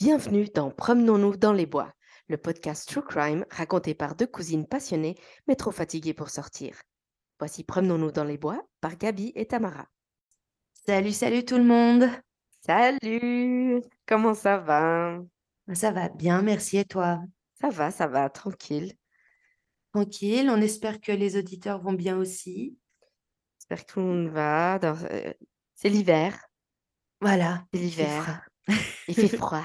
Bienvenue dans Promenons-nous dans les bois, le podcast True Crime raconté par deux cousines passionnées mais trop fatiguées pour sortir. Voici Promenons-nous dans les bois par Gabi et Tamara. Salut, salut tout le monde. Salut, comment ça va? Ça va bien, merci et toi? Ça va, ça va, tranquille. Tranquille, on espère que les auditeurs vont bien aussi. J'espère que tout le monde va. dans- euh, C'est l'hiver, Voilà, c'est l'hiver. Il fait froid.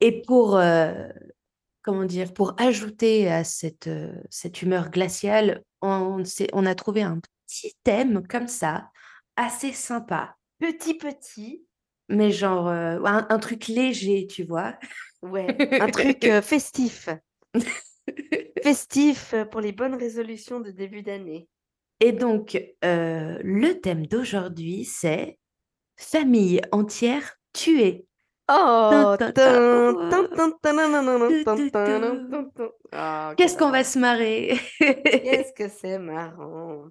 Et pour, euh, comment dire, pour ajouter à cette, euh, cette humeur glaciale, on, a trouvé un petit thème comme ça, assez sympa, Petit petit, mais genre euh, un, un truc léger, tu vois. ouais, un truc festif. Festif pour les bonnes résolutions de début d'année. Et donc, le thème d'aujourd'hui, c'est famille entière tuée. Oh. Ah, Qu'est-ce qu'on va se marrer Qu'est-ce que c'est marrant.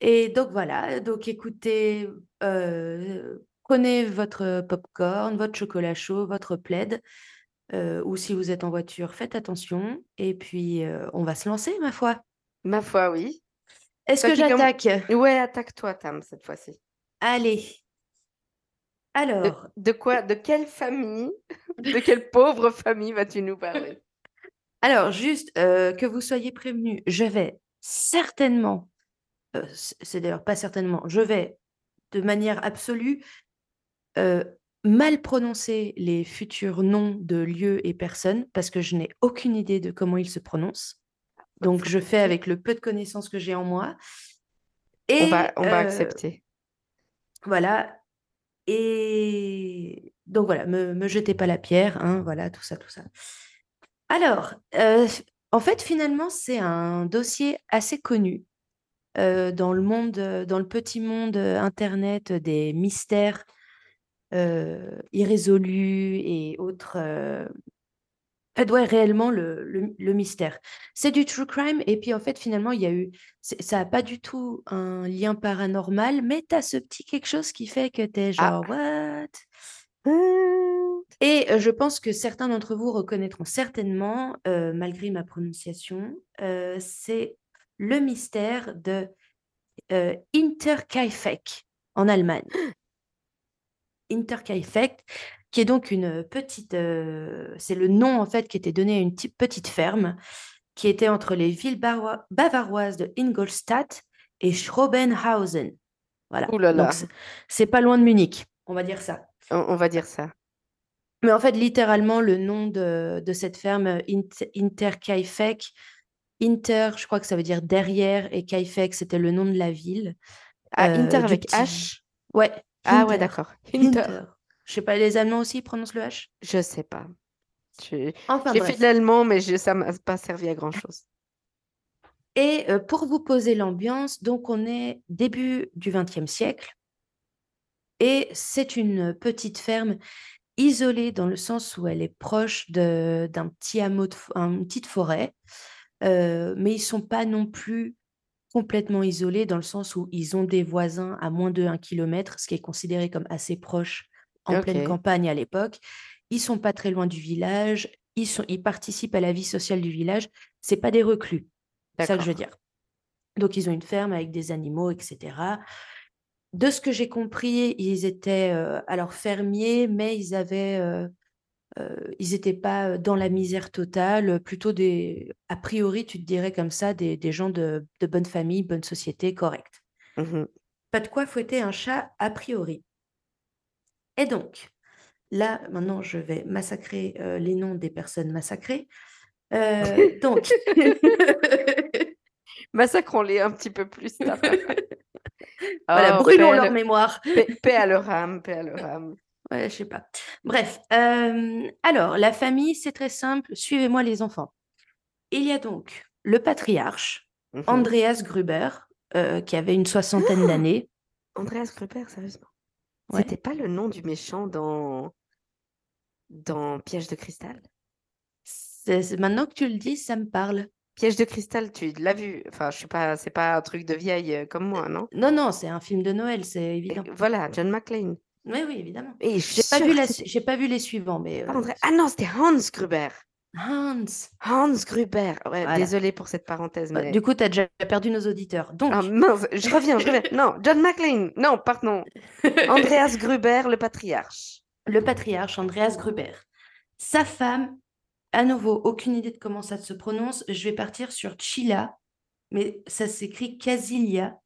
Et donc voilà, donc écoutez, euh, prenez votre popcorn, votre chocolat chaud, votre plaid, euh, ou si vous êtes en voiture, faites attention. Et puis, euh, on va se lancer, ma foi. Ma foi, oui. Est-ce que j'attaque Ouais, attaque-toi, Tam, cette fois-ci. Allez. Alors, de quoi, de quelle famille, de quelle pauvre famille vas-tu nous parler? alors juste euh, que vous soyez prévenus, je vais certainement, euh, c'est d'ailleurs pas certainement, je vais de manière absolue euh, mal prononcer les futurs noms de lieux et personnes parce que je n'ai aucune idée de comment ils se prononcent. Donc, je fais avec le peu de connaissances que j'ai en moi. On va, on va accepter. voilà. Et donc voilà, me, me jetez pas la pierre, hein, voilà, tout ça, tout ça. Alors, euh, en fait, finalement, c'est un dossier assez connu euh, dans le monde, euh, dans le petit monde Internet des mystères irrésolus et autres. En fait, ouais, réellement le, le- le mystère. C'est du true crime et puis en fait, finalement, il y a eu, ça n'a pas du tout un lien paranormal, mais tu as ce petit quelque chose qui fait que tu es Ah. genre, what? Hum, Et euh, je pense que certains d'entre vous reconnaîtront certainement, euh, malgré ma prononciation, euh, c'est le mystère de euh, Interkaifeck en Allemagne. Interkaifeck, qui est donc une petite, euh, c'est le nom en fait qui était donné à une petite- ferme qui était entre les villes bavaroises de Ingolstadt et Schrobenhausen. Voilà. Ouh là là. Donc c'est- pas loin de Munich, on va dire ça. on, on va dire ça. Mais en fait, littéralement, le nom de, de cette ferme, euh, Int- Interkaifeck, Inter, je crois que ça veut dire derrière, et Kaifeck, c'était le nom de la ville. Ah, euh, Inter avec H? Ouais. Ah ouais, Inter. d'accord. Inter. Inter. Je sais pas, les Allemands aussi prononcent le H? Je sais pas. Enfin J'ai fait de l'allemand, mais je- ça m'a pas servi à grand-chose. Et euh, pour vous poser l'ambiance, donc on est début du XXe siècle et c'est une petite ferme isolée dans le sens où elle est proche d'un petit hameau, de, une petite forêt, euh, mais ils sont pas non plus complètement isolés dans le sens où ils ont des voisins à moins de 1 km, ce qui est considéré comme assez proche en pleine campagne à l'époque. Ils sont pas très loin du village, ils, sont, ils participent à la vie sociale du village. C'est pas des reclus, c'est ça que je veux dire. Donc, ils ont une ferme avec des animaux, etc. De ce que j'ai compris, ils étaient euh, alors fermiers, mais ils avaient, euh, euh, ils n'étaient pas dans la misère totale, plutôt des, a priori, tu te dirais comme ça, des, des gens de, de bonne famille, bonne société, correcte. Mhm. Pas de quoi fouetter un chat a priori. Et donc, là, maintenant, je vais massacrer euh, les noms des personnes massacrées. Euh, donc, Massacrons-les un petit peu plus. Voilà, Oh, brûlons leur mémoire. paix- paix à leur âme, paix à leur âme. Ouais, je sais pas. Bref, euh, alors, la famille, c'est très simple. Suivez-moi, les enfants. Il y a donc le patriarche, Mhm. Andreas Gruber, qui avait une soixantaine d'années. Andreas Gruber, sérieusement? Ouais. C'était pas le nom du méchant dans dans Piège de cristal? C'est- Maintenant que tu le dis, ça me parle. Piège de cristal, tu l'as vu? Enfin, je sais pas, c'est pas un truc de vieille euh, comme moi, non? Non, non, c'est un film de Noël, c'est Et évident. voilà, John McClane. Oui, oui, évidemment. Et J'ai suis pas, vu sûre la que su- j'ai pas vu les suivants, mais euh, Ah non, c'était Hans Gruber. Hans. Hans Gruber. Ouais, Voilà. désolée pour cette parenthèse, Bah, mais... du coup, tu as déjà perdu nos auditeurs. Donc, Ah mince, je reviens, je reviens. Non, John McClane. Non, pardon. Andreas Gruber, le patriarche. le patriarche Andreas Gruber. Sa femme, à nouveau, aucune idée de comment ça se prononce. Je vais partir sur Chila, mais ça s'écrit Casilia.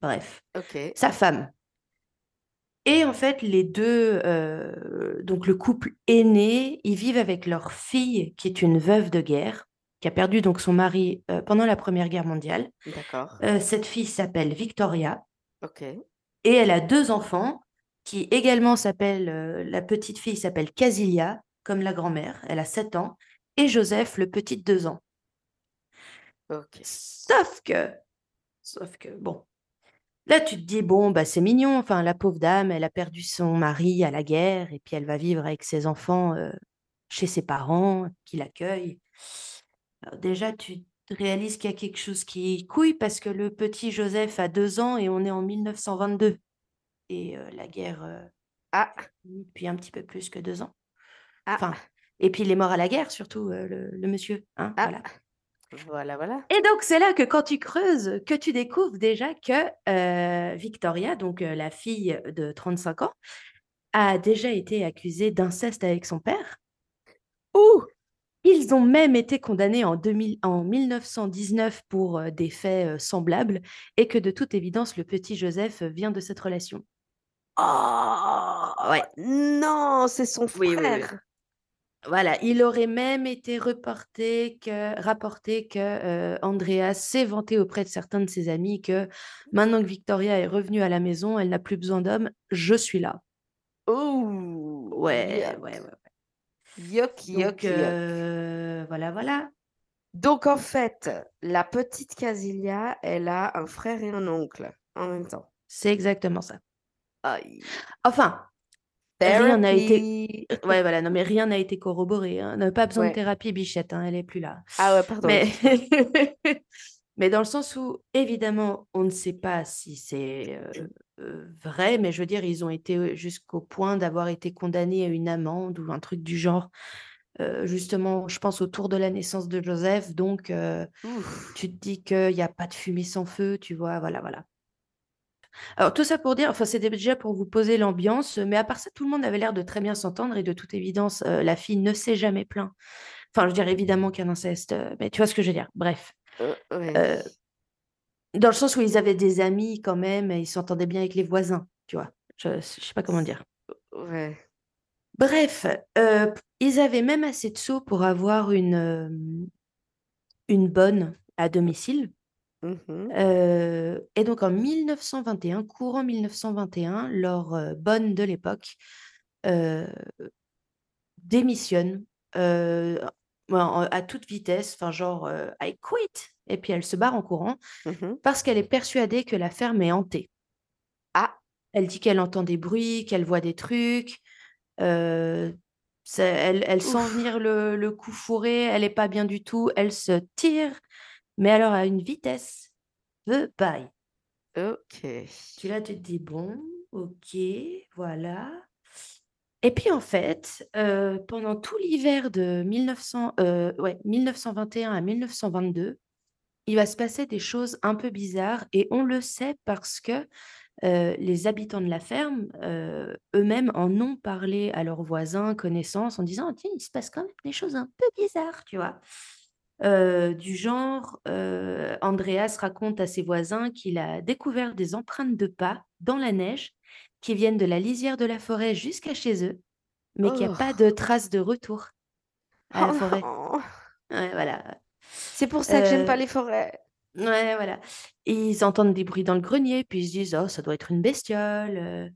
Bref, Ok. sa femme. Et en fait, les deux, euh, donc le couple aîné, ils vivent avec leur fille, qui est une veuve de guerre, qui a perdu donc son mari euh, pendant la Première Guerre mondiale. D'accord. Euh, cette fille s'appelle Victoria. Ok. Et elle a deux enfants qui également s'appellent, la petite fille s'appelle Casilia, comme la grand-mère, elle a 7 ans, et Joseph, le petit, 2 ans. Ok. Sauf que, sauf que, bon, là tu te dis, bon, bah c'est mignon, enfin la pauvre dame, elle a perdu son mari à la guerre, et puis elle va vivre avec ses enfants euh, chez ses parents qui l'accueillent. Alors déjà, tu réalises qu'il y a quelque chose qui couille parce que le petit Joseph a 2 ans et on est en 1922. Et euh, la guerre euh, Ah, finit depuis un petit peu plus que deux ans. ah, Enfin, et puis il est mort à la guerre, surtout, le, le monsieur. hein, Ah. voilà. Voilà, voilà. Et donc, c'est là que quand tu creuses, que tu découvres déjà que euh, Victoria, donc euh, la fille de 35 ans, a déjà été accusée d'inceste avec son père. Ouh Ils ont même été condamnés en, 2000 en 1919 pour euh, des faits euh, semblables et que de toute évidence, le petit Joseph vient de cette relation. Oh Ouais. Non, c'est son Oui, oui, oui. Voilà, il aurait même été reporté que, rapporté que euh, Andreas s'est vanté auprès de certains de ses amis que maintenant que Victoria est revenue à la maison, elle n'a plus besoin d'hommes, je suis là. Ouh Ouais, yuck. ouais, ouais. ouais. Yuck, yuck, Donc, yuck. euh, voilà, voilà. Donc, en fait, la petite Casilia, elle a un frère et un oncle en même temps. C'est exactement ça. Aïe. Enfin, rien n'a été. Ouais, voilà, non, mais rien n'a été corroboré. hein. On n'a pas besoin Ouais. de thérapie, Bichette, hein, elle est plus là. Ah ouais, pardon. Mais... dans le sens où, évidemment, on ne sait pas si c'est euh, euh, vrai, mais je veux dire, ils ont été jusqu'au point d'avoir été condamnés à une amende ou un truc du genre, euh, justement, je pense, autour de la naissance de Joseph. Donc, euh, tu te dis qu'il n'y a pas de fumée sans feu, tu vois, voilà, voilà. Alors, tout ça pour dire, enfin, c'était déjà pour vous poser l'ambiance, mais à part ça, tout le monde avait l'air de très bien s'entendre et de toute évidence, euh, la fille ne s'est jamais plaint. Enfin, je veux dire, évidemment qu'un inceste, euh, mais tu vois ce que je veux dire. Bref. Euh, ouais. Dans le sens où ils avaient des amis quand même et ils s'entendaient bien avec les voisins, tu vois. Je ne sais pas comment dire. Ouais. Bref, ils avaient même assez de sous pour avoir une, une bonne à domicile. Euh, et donc en 1921, courant 1921, leur euh, bonne de l'époque euh, démissionne euh, à toute vitesse, enfin genre I quit, et puis elle se barre en courant Mhm. parce qu'elle est persuadée que la ferme est hantée. Ah, Elle dit qu'elle entend des bruits, qu'elle voit des trucs. ça- elle, elle sent venir le, le coup fourré, elle n'est pas bien du tout, elle se tire, mais alors à une vitesse de paille. ok. Tu là, tu te dis, bon, ok, voilà. Et puis en fait, euh, pendant tout l'hiver de 1900, euh, ouais, 1921 à 1922, il va se passer des choses un peu bizarres et on le sait parce que euh, les habitants de la ferme euh, eux-mêmes en ont parlé à leurs voisins, connaissances, en disant, tiens, il se passe quand même des choses un peu bizarres, tu vois. Euh, du genre, euh, Andreas raconte à ses voisins qu'il a découvert des empreintes de pas dans la neige qui viennent de la lisière de la forêt jusqu'à chez eux, mais qu'il n'y a Oh. pas de traces de retour à la Oh forêt. Ouais, voilà. C'est pour ça que j'aime pas Euh, les forêts. Ouais, voilà. Et ils entendent des bruits dans le grenier, puis ils se disent, oh, ça doit être une bestiole. euh.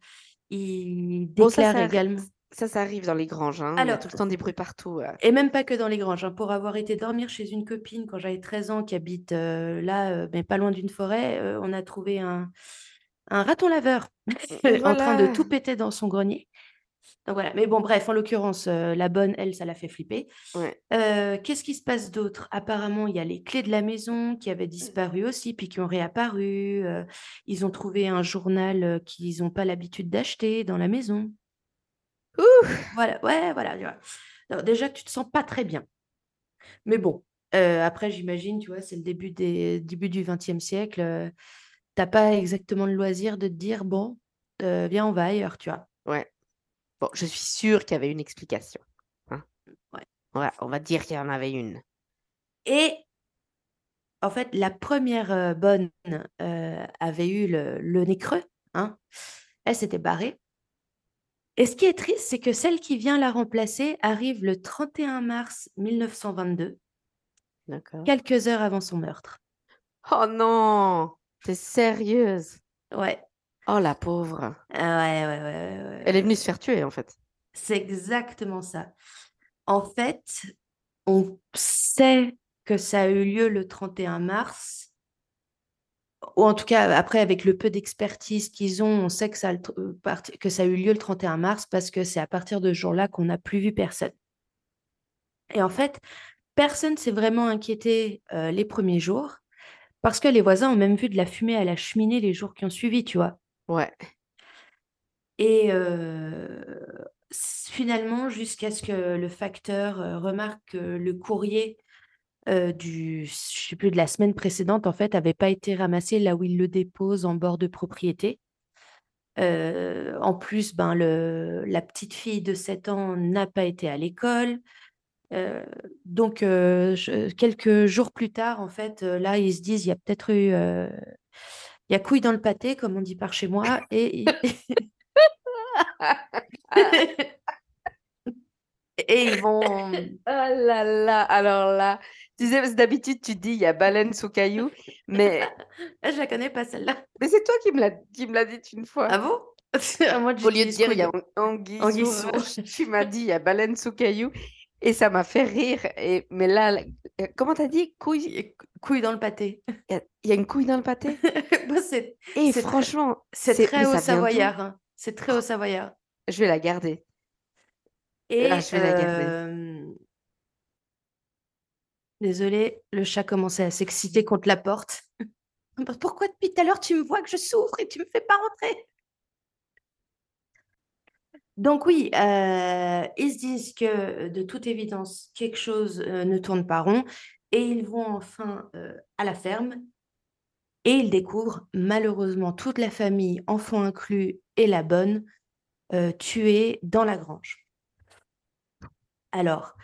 Ils Bon, ça, déclarent ça, également. Ça, ça arrive dans les granges. Hein. Il y a Alors, tout le temps des bruits partout. euh. Et même pas que dans les granges. hein. Pour avoir été dormir chez une copine quand j'avais 13 ans qui habite euh, là, euh, mais pas loin d'une forêt, euh, on a trouvé un, un raton laveur en train de tout péter dans son grenier. Donc voilà, mais bon, bref, en l'occurrence, euh, la bonne, elle, ça l'a fait flipper. Ouais. Euh, qu'est-ce qui se passe d'autre? Apparemment, il y a les clés de la maison qui avaient disparu aussi, puis qui ont réapparu. euh, ils ont trouvé un journal qu'ils n'ont pas l'habitude d'acheter dans la maison. Ouh! Voilà, ouais, voilà. tu vois. Alors, déjà que tu te sens pas très bien. Mais bon, euh, après, j'imagine, tu vois, c'est le début, des, début du XXe siècle. euh, t'as pas exactement le loisir de te dire, bon, euh, viens, on va ailleurs, tu vois. Ouais. Bon, je suis sûre qu'il y avait une explication. hein. Ouais. On va, on va dire qu'il y en avait une. Et en fait, la première bonne avait eu le, le nez creux. Hein. Elle s'était barrée. Et ce qui est triste, c'est que celle qui vient la remplacer arrive le 31 mars 1922, D'accord. quelques heures avant son meurtre. Oh non! T'es sérieuse? Ouais, Oh la pauvre. Ah ouais, ouais, ouais, ouais, Elle est venue se faire tuer en fait. C'est exactement ça. En fait, on sait que ça a eu lieu le 31 mars, ou en tout cas, après, avec le peu d'expertise qu'ils ont, on sait que ça, euh, parti- que ça a eu lieu le 31 mars parce que c'est à partir de ce jour-là qu'on n'a plus vu personne. Et en fait, personne s'est vraiment inquiété euh, les premiers jours parce que les voisins ont même vu de la fumée à la cheminée les jours qui ont suivi, tu vois. Ouais. Et euh, finalement, jusqu'à ce que le facteur remarque que le courrier euh, du, je sais plus, de la semaine précédente, en fait, n'avait pas été ramassé là où il le dépose en bord de propriété. Euh, en plus, ben, le, la petite fille de 7 ans n'a pas été à l'école. Euh, donc, je- quelques jours plus tard, en fait, là, ils se disent, il y a peut-être eu... il y a couille dans le pâté, comme on dit par chez moi, et, et ils vont... Ah là là, alors là, tu sais, parce que d'habitude tu dis il y a baleine sous caillou, mais, Ah, Je la connais pas celle-là. mais c'est toi qui me l'as qui me l'as dit une fois. Ah bon? Moi, Au lieu de dire il y a anguille Anguille sous sous roche, tu m'as dit il y a baleine sous caillou et ça m'a fait rire. Et, mais là, euh, comment t'as dit? Couille? Couille dans le pâté. Il y, a- il y a une couille dans le pâté? C'est Et c'est franchement, c'est très haut savoyard. hein. C'est très haut savoyard. Je vais la garder. Et Ah, je vais la garder. Euh, Désolée, le chat commençait à s'exciter contre la porte. Pourquoi depuis tout à l'heure tu me vois que je souffre et tu me fais pas rentrer? Donc oui, euh, ils se disent que de toute évidence, quelque chose euh, ne tourne pas rond et ils vont enfin euh, à la ferme et ils découvrent malheureusement toute la famille, enfants inclus et la bonne, euh, tuée dans la grange. Alors,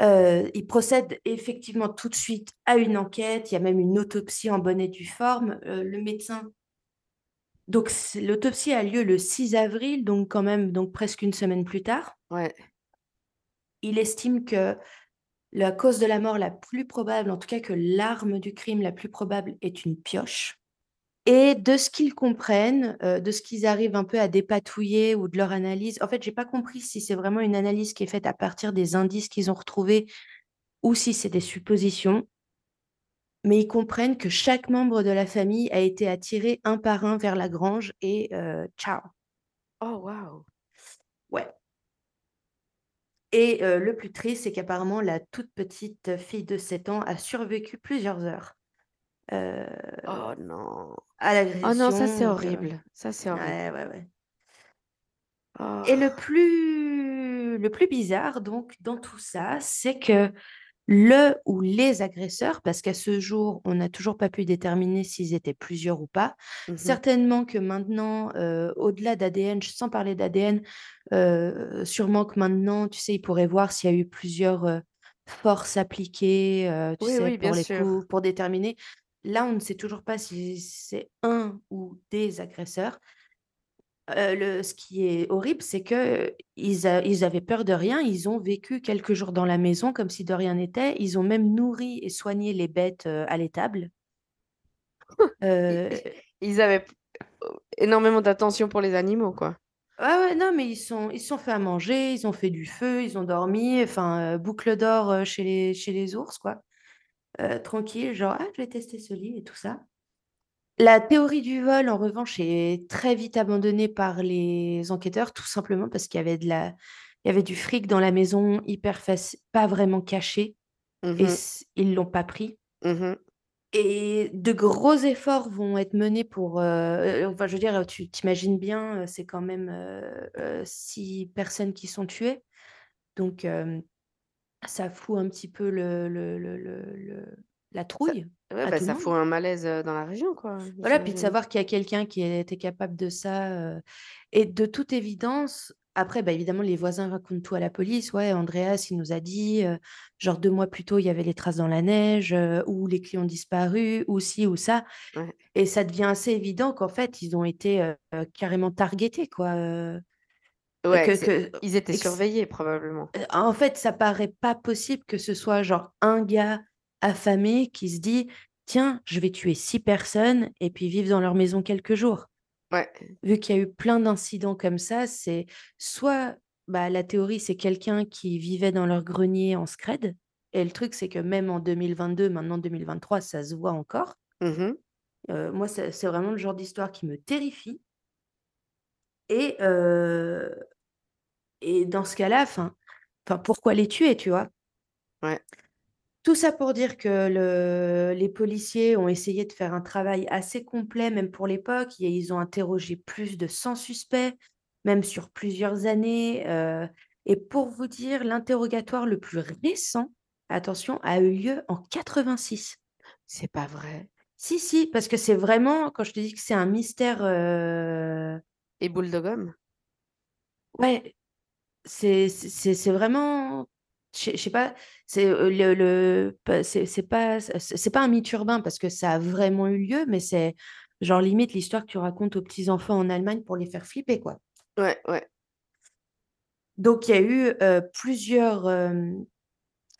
euh, ils procèdent effectivement tout de suite à une enquête. Il y a même une autopsie en bonne et due forme. Euh, le médecin. Donc, l'autopsie a lieu le 6 avril, donc quand même donc presque une semaine plus tard. Ouais. Il estime que la cause de la mort la plus probable, en tout cas que l'arme du crime la plus probable, est une pioche. Et de ce qu'ils comprennent, euh, de ce qu'ils arrivent un peu à dépatouiller ou de leur analyse, en fait, j'ai pas compris si c'est vraiment une analyse qui est faite à partir des indices qu'ils ont retrouvés ou si c'est des suppositions. Mais ils comprennent que chaque membre de la famille a été attiré un par un vers la grange et euh, ciao. Oh waouh. Ouais. Et euh, le plus triste, c'est qu'apparemment, la toute petite fille de 7 ans a survécu plusieurs heures euh, Oh non. à l'agression. Oh non, ça c'est donc, horrible. Ça c'est horrible. ouais, ouais, ouais. Oh. Et le plus, le plus bizarre, donc, dans tout ça, c'est que le ou les agresseurs, parce qu'à ce jour, on n'a toujours pas pu déterminer s'ils étaient plusieurs ou pas, Mhm. certainement que maintenant, euh, au-delà d'ADN, sans parler d'ADN, euh, sûrement que maintenant, tu sais, ils pourraient voir s'il y a eu plusieurs forces appliquées, tu Oui, sais, oui, bien pour les sûr. coups, pour déterminer. Là, on ne sait toujours pas si c'est un ou des agresseurs. Euh, le, ce qui est horrible, c'est que ils, a- ils avaient peur de rien. Ils ont vécu quelques jours dans la maison comme si de rien n'était. Ils ont même nourri et soigné les bêtes euh, à l'étable. Euh, Ils avaient énormément d'attention pour les animaux, quoi. ouais, ouais, non, mais ils sont, ils se sont fait à manger, ils ont fait du feu, ils ont dormi. Enfin, euh, boucle d'or chez les, chez les ours, quoi. Euh, tranquille, genre, ah, je vais tester ce lit et tout ça. La théorie du vol, en revanche, est très vite abandonnée par les enquêteurs, tout simplement parce qu'il y avait de la, il y avait du fric dans la maison, hyper facile, pas vraiment caché, et Mmh ils l'ont pas pris. Mmh Et de gros efforts vont être menés pour, heu, enfin, je veux dire, tu t'imagines bien, c'est quand même, heu, 6 personnes qui sont tuées. Donc, ça fout un petit peu le le le le le la Ça trouille ouais, à bah, tout le ça monde. fout un malaise, heu, dans la région, quoi, Voilà, puis de j'imagine. savoir qu'il y a quelqu'un qui était capable de ça, heu et de toute évidence, après, bah, évidemment, les voisins racontent tout à la police. «Ouais, Andreas, il nous a dit, heu, genre 2 mois plus tôt, il y avait les traces dans la neige, heu, ou les clés ont disparu, ou ci ou ça» Ouais. et ça devient assez évident qu'en fait, ils ont été, heu, carrément targetés, quoi, heu, Ouais, que que c'est que ils étaient surveillés probablement. heu, en fait, ça paraît pas possible que ce soit genre un gars affamé qui se dit: «Tiens, je vais tuer 6 personnes et puis vivre dans leur maison quelques jours». Ouais, Vu qu'il y a eu plein d'incidents comme ça, c'est soit, bah, la théorie, c'est quelqu'un qui vivait dans leur grenier en scred et le truc, c'est que même en 2022, maintenant 2023, ça se voit encore. mmh Heu, moi, c'est vraiment le genre d'histoire qui me terrifie et heu et dans ce cas-là, enfin pourquoi les tuer, tu vois? ouais. Tout ça pour dire que le les policiers ont essayé de faire un travail assez complet, même pour l'époque ils ont interrogé plus de 100 suspects, même sur plusieurs années, heu et pour vous dire, l'interrogatoire le plus récent, attention, a eu lieu en 86. C'est pas vrai. Si, si, parce que c'est vraiment quand je te dis que c'est un mystère, heu, Et Boule de gomme? ouais, c'est vraiment je sais pas, c'est, heu, le le c'est pas c'est pas un mythe urbain parce que ça a vraiment eu lieu, mais c'est genre limite l'histoire que tu racontes aux petits enfants en Allemagne pour les faire flipper, quoi. Ouais, ouais. Donc il y a eu, heu, plusieurs, hem,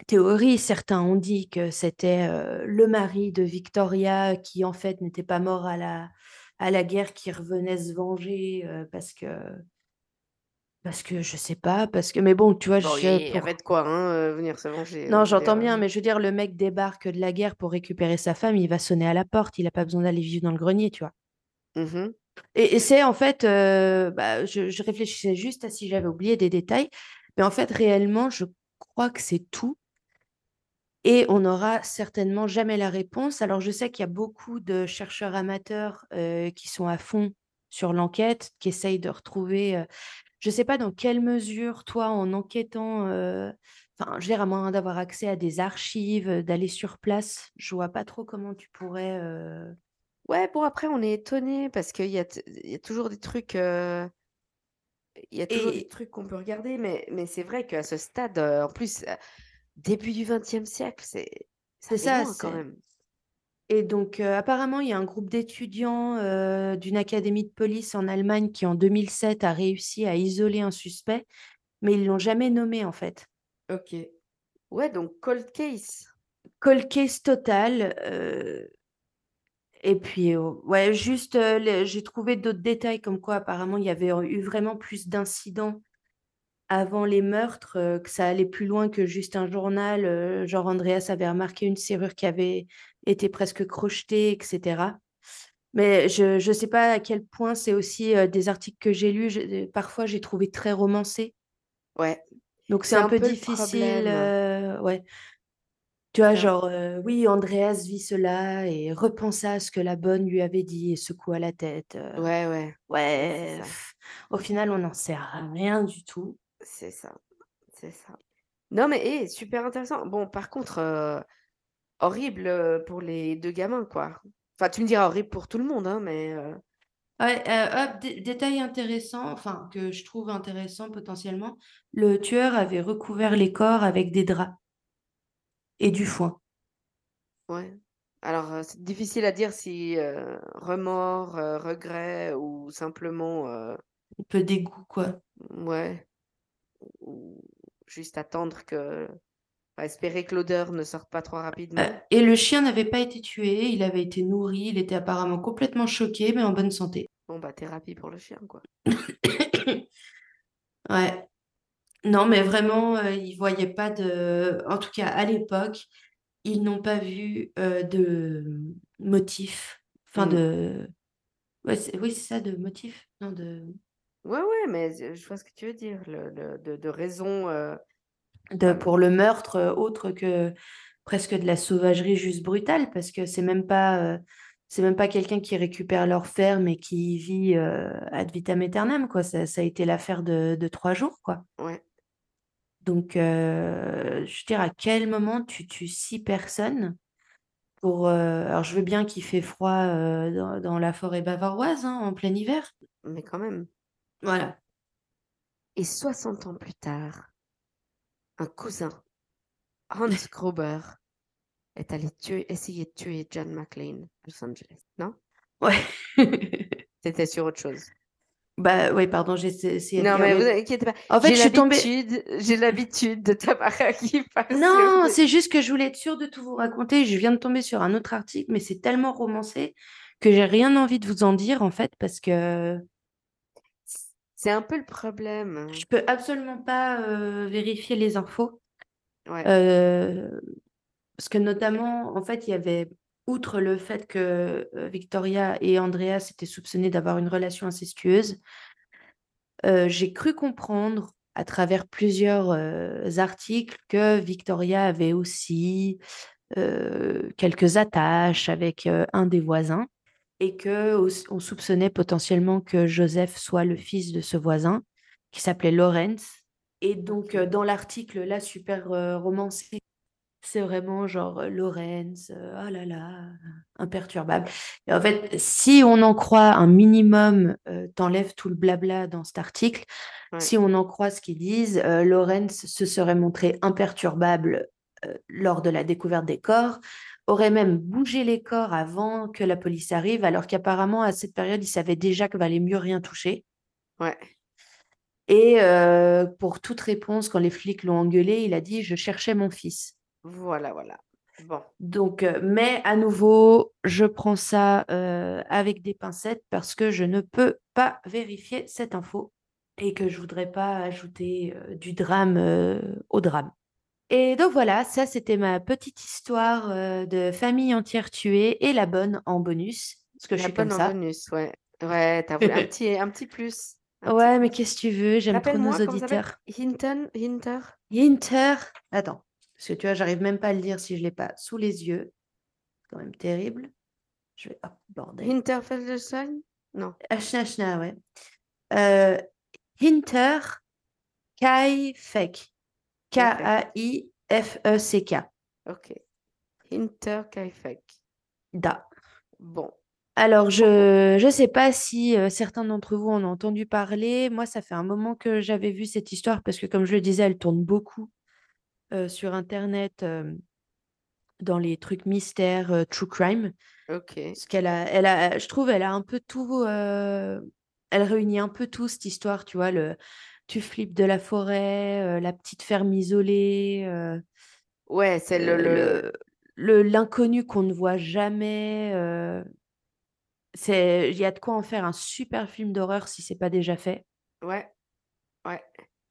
théories. Certains ont dit que c'était, le mari de Victoria qui, en fait, n'était pas mort à la à la guerre, qui revenait se venger, heu, parce que parce que je sais pas, parce que mais bon, tu vois, Bon, je il y avait pour de quoi, hein, heu, venir se venger, Non, dire, j'entends bien, mais je veux dire, le mec débarque de la guerre pour récupérer sa femme, il va sonner à la porte, il a pas besoin d'aller vivre dans le grenier, tu vois? mmh Et et c'est en fait, bah, je je réfléchissais juste à si j'avais oublié des détails, mais en fait, réellement, je crois que c'est tout et on n'aura certainement jamais la réponse. Alors je sais qu'il y a beaucoup de chercheurs amateurs, heu, qui sont à fond sur l'enquête, qui essayent de retrouver, heu je ne sais pas dans quelle mesure, toi, en enquêtant, heu, enfin, je veux dire, à moins d'avoir accès à des archives, d'aller sur place, je vois pas trop comment tu pourrais, Ouais, bon après on est étonné parce qu'il y a y toujours des trucs, il y a toujours des trucs qu'on peut regarder, mais mais c'est vrai qu'à ce stade, en plus, début du XXe siècle, c'est ça loin quand même. et donc heu, apparemment, il y a un groupe d'étudiants, heu, d'une académie de police en Allemagne qui, en 2007, a réussi à isoler un suspect, mais ils l'ont jamais nommé, en fait. OK. Ouais, donc cold case. Cold case total, heu et puis, ouais, juste, j'ai trouvé d'autres détails comme quoi, apparemment, il y avait eu vraiment plus d'incidents Avant les meurtres, heu, que ça allait plus loin que juste un journal, heu, genre Andreas avait remarqué une serrure qui avait été presque crochetée et cetera. Mais je je sais pas à quel point c'est aussi, heu, des articles que j'ai lus, parfois j'ai trouvé très romancés. Ouais, Donc c'est un un peu peu le difficile, ouais. Tu vois, genre, oui, Andreas vit cela et repensa à ce que la bonne lui avait dit et secoua la tête, ouais, ouais, ouais, au final, on n'en sait rien du tout. C'est ça, c'est ça. Non mais eh, super intéressant. Bon par contre, heu, horrible, heu, pour les 2 gamins, quoi. Enfin, tu me diras horrible pour tout le monde, hein, mais Ouais, heu, hop, dé détail intéressant, enfin que je trouve intéressant potentiellement, le tueur avait recouvert les corps avec des draps et du foin. Ouais. Alors, c'est difficile à dire si, remords, heu, regret ou simplement, Un peu d'égout, quoi. ouais, ou juste attendre que enfin, espérer que l'odeur ne sorte pas trop rapidement. et le chien n'avait pas été tué, il avait été nourri, il était apparemment complètement choqué, mais en bonne santé. Bon, bah, thérapie pour le chien, quoi. Ouais. Non, mais vraiment, heu, ils voyaient pas de en tout cas à l'époque, ils n'ont pas vu, heu, de, motif Enfin, Mm. de. Ouais, oui, c'est ça, de motif. Non, de, Ouais, ouais, mais je je vois ce que tu veux dire, le, le- de, de raison. euh, de, pour le meurtre, euh, autre que presque de la sauvagerie juste brutale, parce que c'est même pas. euh, c'est même pas quelqu'un qui récupère leur ferme et qui vit euh, ad vitam aeternam, quoi. Ça, ça a été l'affaire de, de trois jours, quoi. ouais. Donc, euh, je veux dire, à quel moment tu tues six personnes pour... euh, alors, je veux bien qu'il fait froid euh, dans, dans la forêt bavaroise, hein, en plein hiver. Mais quand même. Voilà. Et 60 ans plus tard, un cousin, Hans Gruber, est allé tuer, essayer de tuer John McClane à Los Angeles. Non? Ouais. C'était sur autre chose. Bah, oui, pardon, j'ai essayé de Non, mais vous inquiétez pas. En fait, J'ai je suis tombée- l'habitude, j'ai l'habitude de Tamara qui passe. Non, c'est juste que je voulais être sûre de tout vous raconter. Je viens de tomber sur un autre article, mais c'est tellement romancé que j'ai rien envie de vous en dire, en fait, parce que C'est un peu le problème. je peux absolument pas euh, vérifier les infos. Ouais. Euh, parce que notamment, en fait, il y avait, outre le fait que euh, Victoria et Andreas étaient soupçonnés d'avoir une relation incestueuse, euh, j'ai cru comprendre à travers plusieurs articles que Victoria avait aussi quelques attaches avec un des voisins et que on soupçonnait potentiellement que Joseph soit le fils de ce voisin qui s'appelait Lawrence. Et donc, euh, dans l'article là, super euh, romancé, c'est vraiment genre euh, Lawrence, euh, ah là là, imperturbable. Et en fait, si on en croit un minimum, euh, t'enlèves tout le blabla dans cet article. Ouais. Si on en croit ce qu'ils disent, euh, Lawrence se serait montré imperturbable lors de la découverte des corps, aurait même bougé les corps avant que la police arrive, alors qu'apparemment, à cette période, il savait déjà qu'il valait mieux rien toucher. Ouais. Et euh, pour toute réponse, quand les flics l'ont engueulé, il a dit Je cherchais mon fils. Voilà, voilà. Bon. Donc, euh, mais à nouveau, je prends ça euh, avec des pincettes parce que je ne peux pas vérifier cette info et que je voudrais pas ajouter euh, du drame au drame. Et donc voilà, ça c'était ma petite histoire euh, de famille entière tuée et la bonne en bonus, parce que je La suis comme bonne en ça. bonus, ouais. Ouais, t'as voulu un petit, un petit plus. un petit Ouais, mais qu'est-ce que tu veux, j'aime trop nos auditeurs. Hinton, Hinter? Hinter, attends, parce que tu vois, j'arrive même pas à le dire si je l'ai pas sous les yeux. C'est quand même terrible. Je vais, hop, bordel. Hinterfeldstein Non. Ashna, ashna, ouais. Euh, Hinter Kaifek. K-A-I-F-E-C-K. Ok. Hinterkaifeck. Da. Bon. Alors, je ne sais pas si euh, certains d'entre vous en ont entendu parler. Moi, ça fait un moment que j'avais vu cette histoire parce que, comme je le disais, elle tourne beaucoup euh, sur Internet euh, dans les trucs mystères, true crime. Ok. Parce qu'elle a, elle a, je trouve, elle a un peu tout. elle réunit un peu tout cette histoire, tu vois, le tu flippes de la forêt, euh, la petite ferme isolée, euh, Ouais, c'est le, euh, le... le- le- l'inconnu qu'on ne voit jamais. euh, c'est, il y a de quoi en faire un super film d'horreur si c'est pas déjà fait. Ouais. Ouais.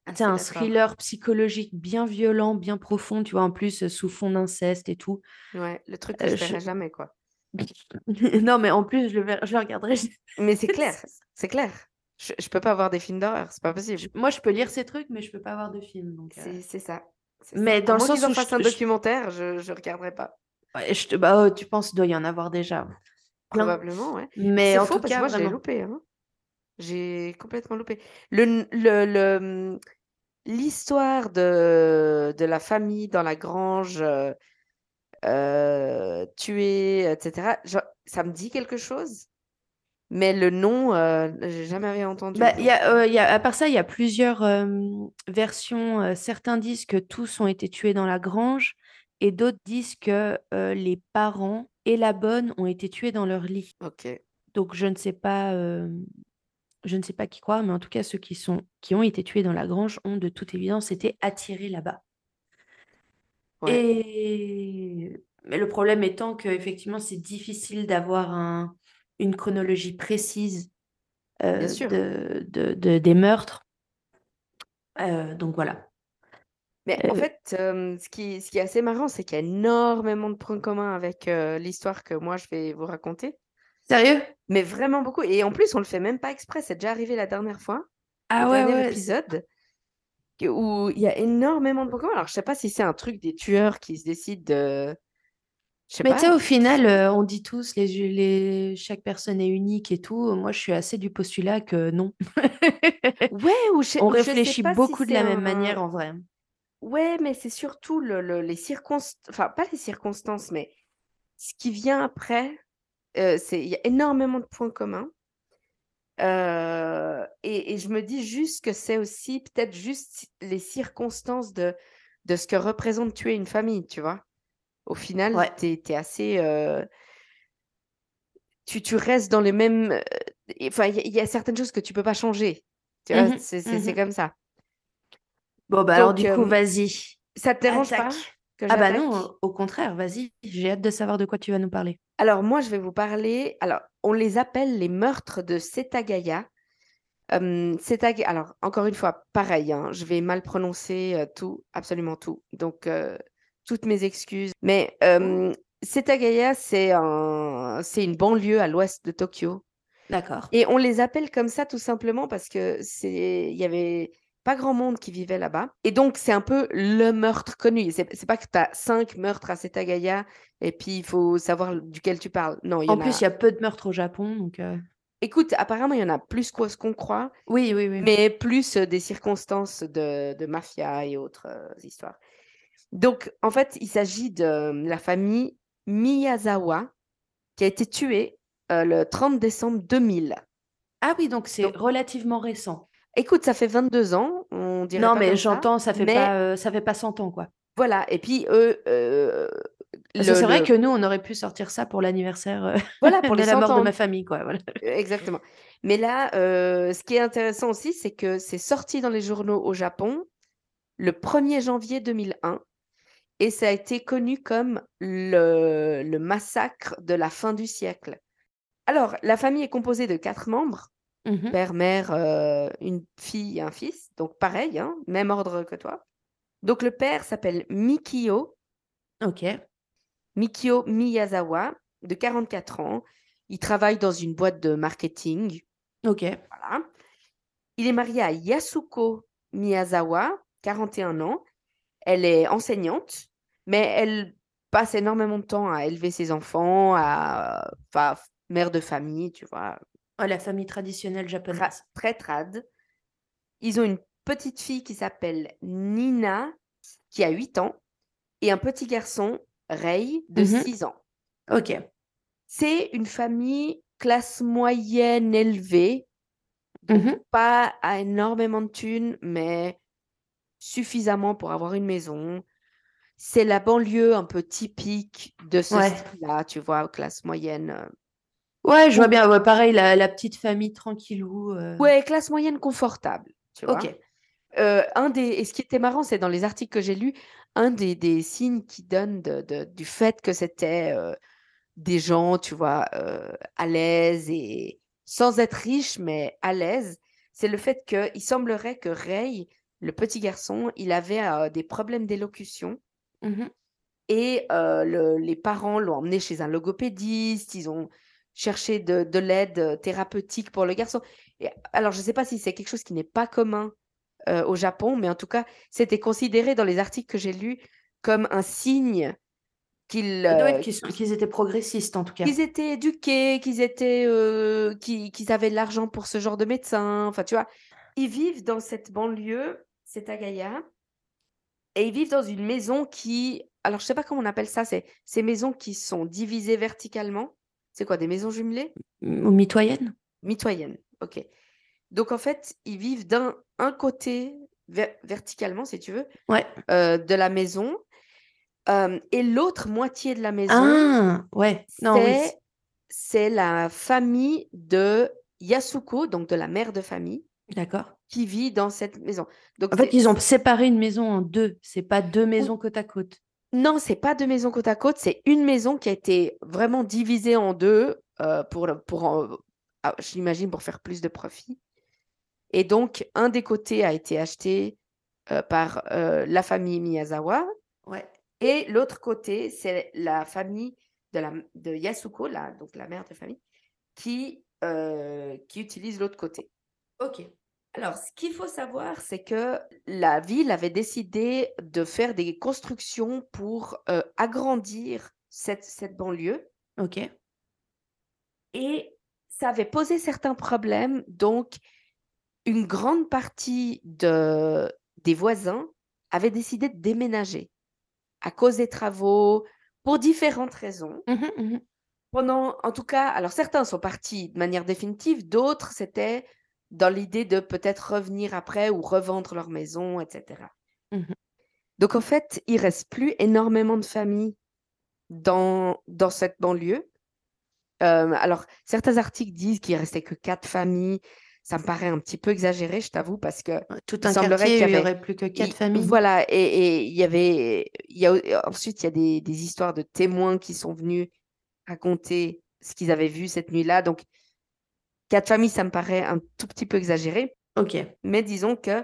C'est Assez un d'accord. thriller psychologique bien violent, bien profond, tu vois, en plus euh, sous fond d'inceste et tout. Ouais, le truc que Euh, je je- verrai jamais, quoi. non, mais en plus, je le, ver- je le regarderai. Mais c'est clair, c'est clair. Je, je peux pas voir des films d'horreur, c'est pas possible. Je- Moi, je peux lire ces trucs, mais je peux pas voir de film. Donc, euh, C'est ça. Mais dans le sens où je un documentaire, je, je regarderai pas. ouais, je te... bah, oh, tu penses qu'il doit y en avoir déjà. Probablement, ouais. Mais en faux tout parce que cas, moi, j'ai loupé. hein. J'ai complètement loupé. Le, le, le- l'histoire de, de la famille dans la grange euh, euh, tuée, etc., ça me dit quelque chose, mais le nom, euh, j'ai jamais rien entendu. Bah, y a, euh, y a- à part ça, il y a plusieurs euh, versions. Euh, certains disent que tous ont été tués dans la grange et d'autres disent que les parents et la bonne ont été tués dans leur lit. Ok. Donc je ne sais pas, je ne sais pas qui croire, mais en tout cas ceux qui sont, qui ont été tués dans la grange ont de toute évidence été attirés là-bas. Ouais. Et mais le problème étant que effectivement c'est difficile d'avoir un, une chronologie précise euh, de, de- de- des meurtres. Euh, donc voilà. Mais en Euh, fait, ce qui, ce qui est assez marrant, c'est qu'il y a énormément de points communs avec l'histoire que moi je vais vous raconter. Sérieux? Mais vraiment beaucoup. Et en plus, on le fait même pas exprès. C'est déjà arrivé la dernière fois, Ah le ouais, dernier ouais. épisode, où il y a énormément de Pokémon. Alors, je sais pas si c'est un truc des tueurs qui se décident de. Mais tu sais, au final, euh, on dit tous, les, les... chaque personne est unique et tout. Moi, je suis assez du postulat que non. Ouais, ou je, On je réfléchit si beaucoup de la même un- manière en vrai. Ouais, mais c'est surtout le, le- les circonstances, enfin pas les circonstances, mais ce qui vient après, euh, c'est il y a énormément de points communs. Euh, et, et je me dis juste que c'est aussi peut-être juste les circonstances de, de ce que représente tuer une famille, tu vois. Au final, Ouais. t'es, t'es assez... euh, tu, tu restes dans les mêmes... euh, Enfin, il y, a- il y a certaines choses que tu peux pas changer. Tu Mhm, c'est, mhm. comme ça. Bon, bah alors du coup, euh, vas-y. Ça te dérange pas que Ah bah non, au contraire, vas-y. J'ai hâte de savoir de quoi tu vas nous parler. Alors, moi, je vais vous parler. Alors, on les appelle les meurtres de Setagaya. Euh, Alors, encore une fois, pareil, hein, je vais mal prononcer euh, tout, absolument tout. Donc, euh, toutes mes excuses. Mais euh, Setagaya, c'est un... c'est une banlieue à l'ouest de Tokyo. D'accord. Et on les appelle comme ça tout simplement parce que c'est, il y avait pas grand monde qui vivait là-bas. Et donc, c'est un peu le meurtre connu. C'est c'est pas que tu as cinq meurtres à Setagaya et puis il faut savoir duquel tu parles. Non, il y En en plus, a. il y a peu de meurtres au Japon, donc... euh, Écoute, apparemment, il y en a plus ce qu'on croit, Oui, oui, oui. mais plus euh, des circonstances de, de mafia et autres euh, histoires. Donc, en fait, il s'agit de euh, la famille Miyazawa qui a été tuée euh, le 30 décembre 2000. Ah oui, donc c'est relativement récent. Écoute, ça fait 22 ans, on dirait Non, pas mais ça, j'entends, ça fait mais pas, euh, ça fait pas 100 ans, quoi. voilà. Et puis, euh, c'est vrai le- que nous, on aurait pu sortir ça pour l'anniversaire euh, Voilà, pour de les la 100 mort de ma famille, quoi. Voilà. Exactement. Mais là, euh, ce qui est intéressant aussi, c'est que c'est sorti dans les journaux au Japon le 1er janvier 2001 et ça a été connu comme le, le massacre de la fin du siècle. Alors, la famille est composée de quatre membres, Mhm. père, mère, euh, une fille et un fils. Donc, pareil, hein, même ordre que toi. Donc, le père s'appelle Mikio, Ok. Mikio Miyazawa, de 44 ans. Il travaille dans une boîte de marketing. Ok. Voilà. Il est marié à Yasuko Miyazawa, 41 ans. Elle est enseignante, mais elle passe énormément de temps à élever ses enfants, à enfin, mère de famille, tu vois, Oh, la famille traditionnelle tra- japonaise. très trad. Ils ont une petite fille qui s'appelle Nina, qui a 8 ans, et un petit garçon, Rei, de Mhm. 6 ans. Ok. C'est une famille classe moyenne élevée, Mhm. pas à énormément de thunes, mais suffisamment pour avoir une maison. C'est la banlieue un peu typique de ce Ouais. style-là, tu vois, classe moyenne. euh. Ouais, je vois bien. Ouais, pareil, la, la petite famille tranquillou. euh. Ouais, classe moyenne confortable, tu vois. Ok. Euh, un des, et ce qui était marrant, c'est dans les articles que j'ai lus, un des, des signes qui donnent de- de- du fait que c'était euh, des gens, tu vois, à l'aise et sans être riches, mais à l'aise, c'est le fait qu'il semblerait que Ray, le petit garçon, il avait des problèmes d'élocution Mhm. et le- les parents l'ont emmené chez un logopédiste, ils ont cherché de, de l'aide thérapeutique pour le garçon. Et, alors, je ne sais pas si c'est quelque chose qui n'est pas commun au Japon, mais en tout cas, c'était considéré dans les articles que j'ai lus comme un signe qu'ils Ça doit être qu'ils sont- qu'ils étaient progressistes, en tout cas. qu'ils étaient éduqués, qu'ils étaient, qu'ils qu'ils avaient de l'argent pour ce genre de médecin. Enfin, tu vois, ils vivent dans cette banlieue, c'est à Gaïa, et ils vivent dans une maison qui, alors je sais pas comment on appelle ça, c'est ces maisons qui sont divisées verticalement. C'est quoi, des maisons jumelées? Ou mitoyenne Mitoyennes, ok. Donc en fait, ils vivent d'un un côté ver- verticalement, si tu veux, Ouais. euh, de la maison, euh, et l'autre moitié de la maison, Ah, ouais. Oui. c'est la famille de Yasuko, donc de la mère de famille, D'accord. Qui vit dans cette maison. Donc En fait, ils ont séparé une maison en deux. C'est pas deux maisons côte à côte. Non, c'est pas deux maisons côte à côte, c'est une maison qui a été vraiment divisée en deux euh, pour, pour en- ah, j'imagine pour faire plus de profit. Et donc, un des côtés a été acheté euh, par euh, la famille Miyazawa Ouais. et l'autre côté, c'est la famille de, la, de Yasuko, la, donc la mère de famille, qui, euh, qui utilisent l'autre côté. Ok. Alors, ce qu'il faut savoir, c'est que la ville avait décidé de faire des constructions pour euh, agrandir cette, cette banlieue Ok. et ça avait posé certains problèmes. Donc, une grande partie de, des voisins avaient décidé de déménager à cause des travaux, pour différentes raisons. Mhm, mhm. Pendant, en tout cas, alors certains sont partis de manière définitive, d'autres c'était dans l'idée de peut-être revenir après ou revendre leur maison, etc. Mhm. Donc en fait, il reste plus énormément de familles dans, dans cette banlieue. Euh, alors, certains articles disent qu'il restait que quatre familles. Ça me paraît un petit peu exagéré, je t'avoue, parce que Tout un semblerait quartier, qu'il y il y avait- aurait plus que quatre il- familles. Voilà, et, et il y avait, il y a, ensuite il y a des, des histoires de témoins qui sont venus raconter ce qu'ils avaient vu cette nuit-là. Donc, quatre familles, ça me paraît un tout petit peu exagéré, Ok. mais disons que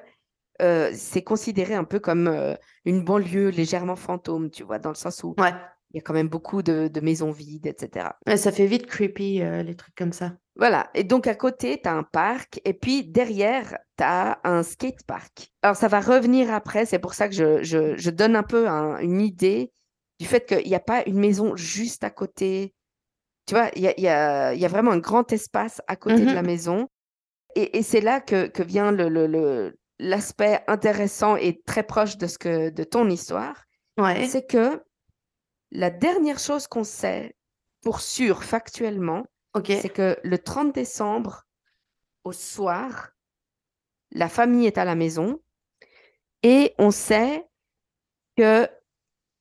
euh, c'est considéré un peu comme euh, une banlieue légèrement fantôme, tu vois, dans le sens où Ouais. il y a quand même beaucoup de, de maisons vides, etc. Ouais, ça fait vite creepy, euh, les trucs comme ça. Voilà, et donc à côté, tu as un parc, et puis derrière, tu as un skatepark. Alors ça va revenir après, c'est pour ça que je, je- je donne un peu un- une idée du fait qu'il n'y a pas une maison juste à côté. Tu vois, il y a, y a- il y a vraiment un grand espace à côté de la maison. Et, et c'est là que, que vient le, le- le- l'aspect intéressant et très proche de, ce que, de ton histoire. Ouais. C'est que la dernière chose qu'on sait pour sûr, factuellement, c'est que le 30 décembre, au soir, la famille est à la maison et on sait que,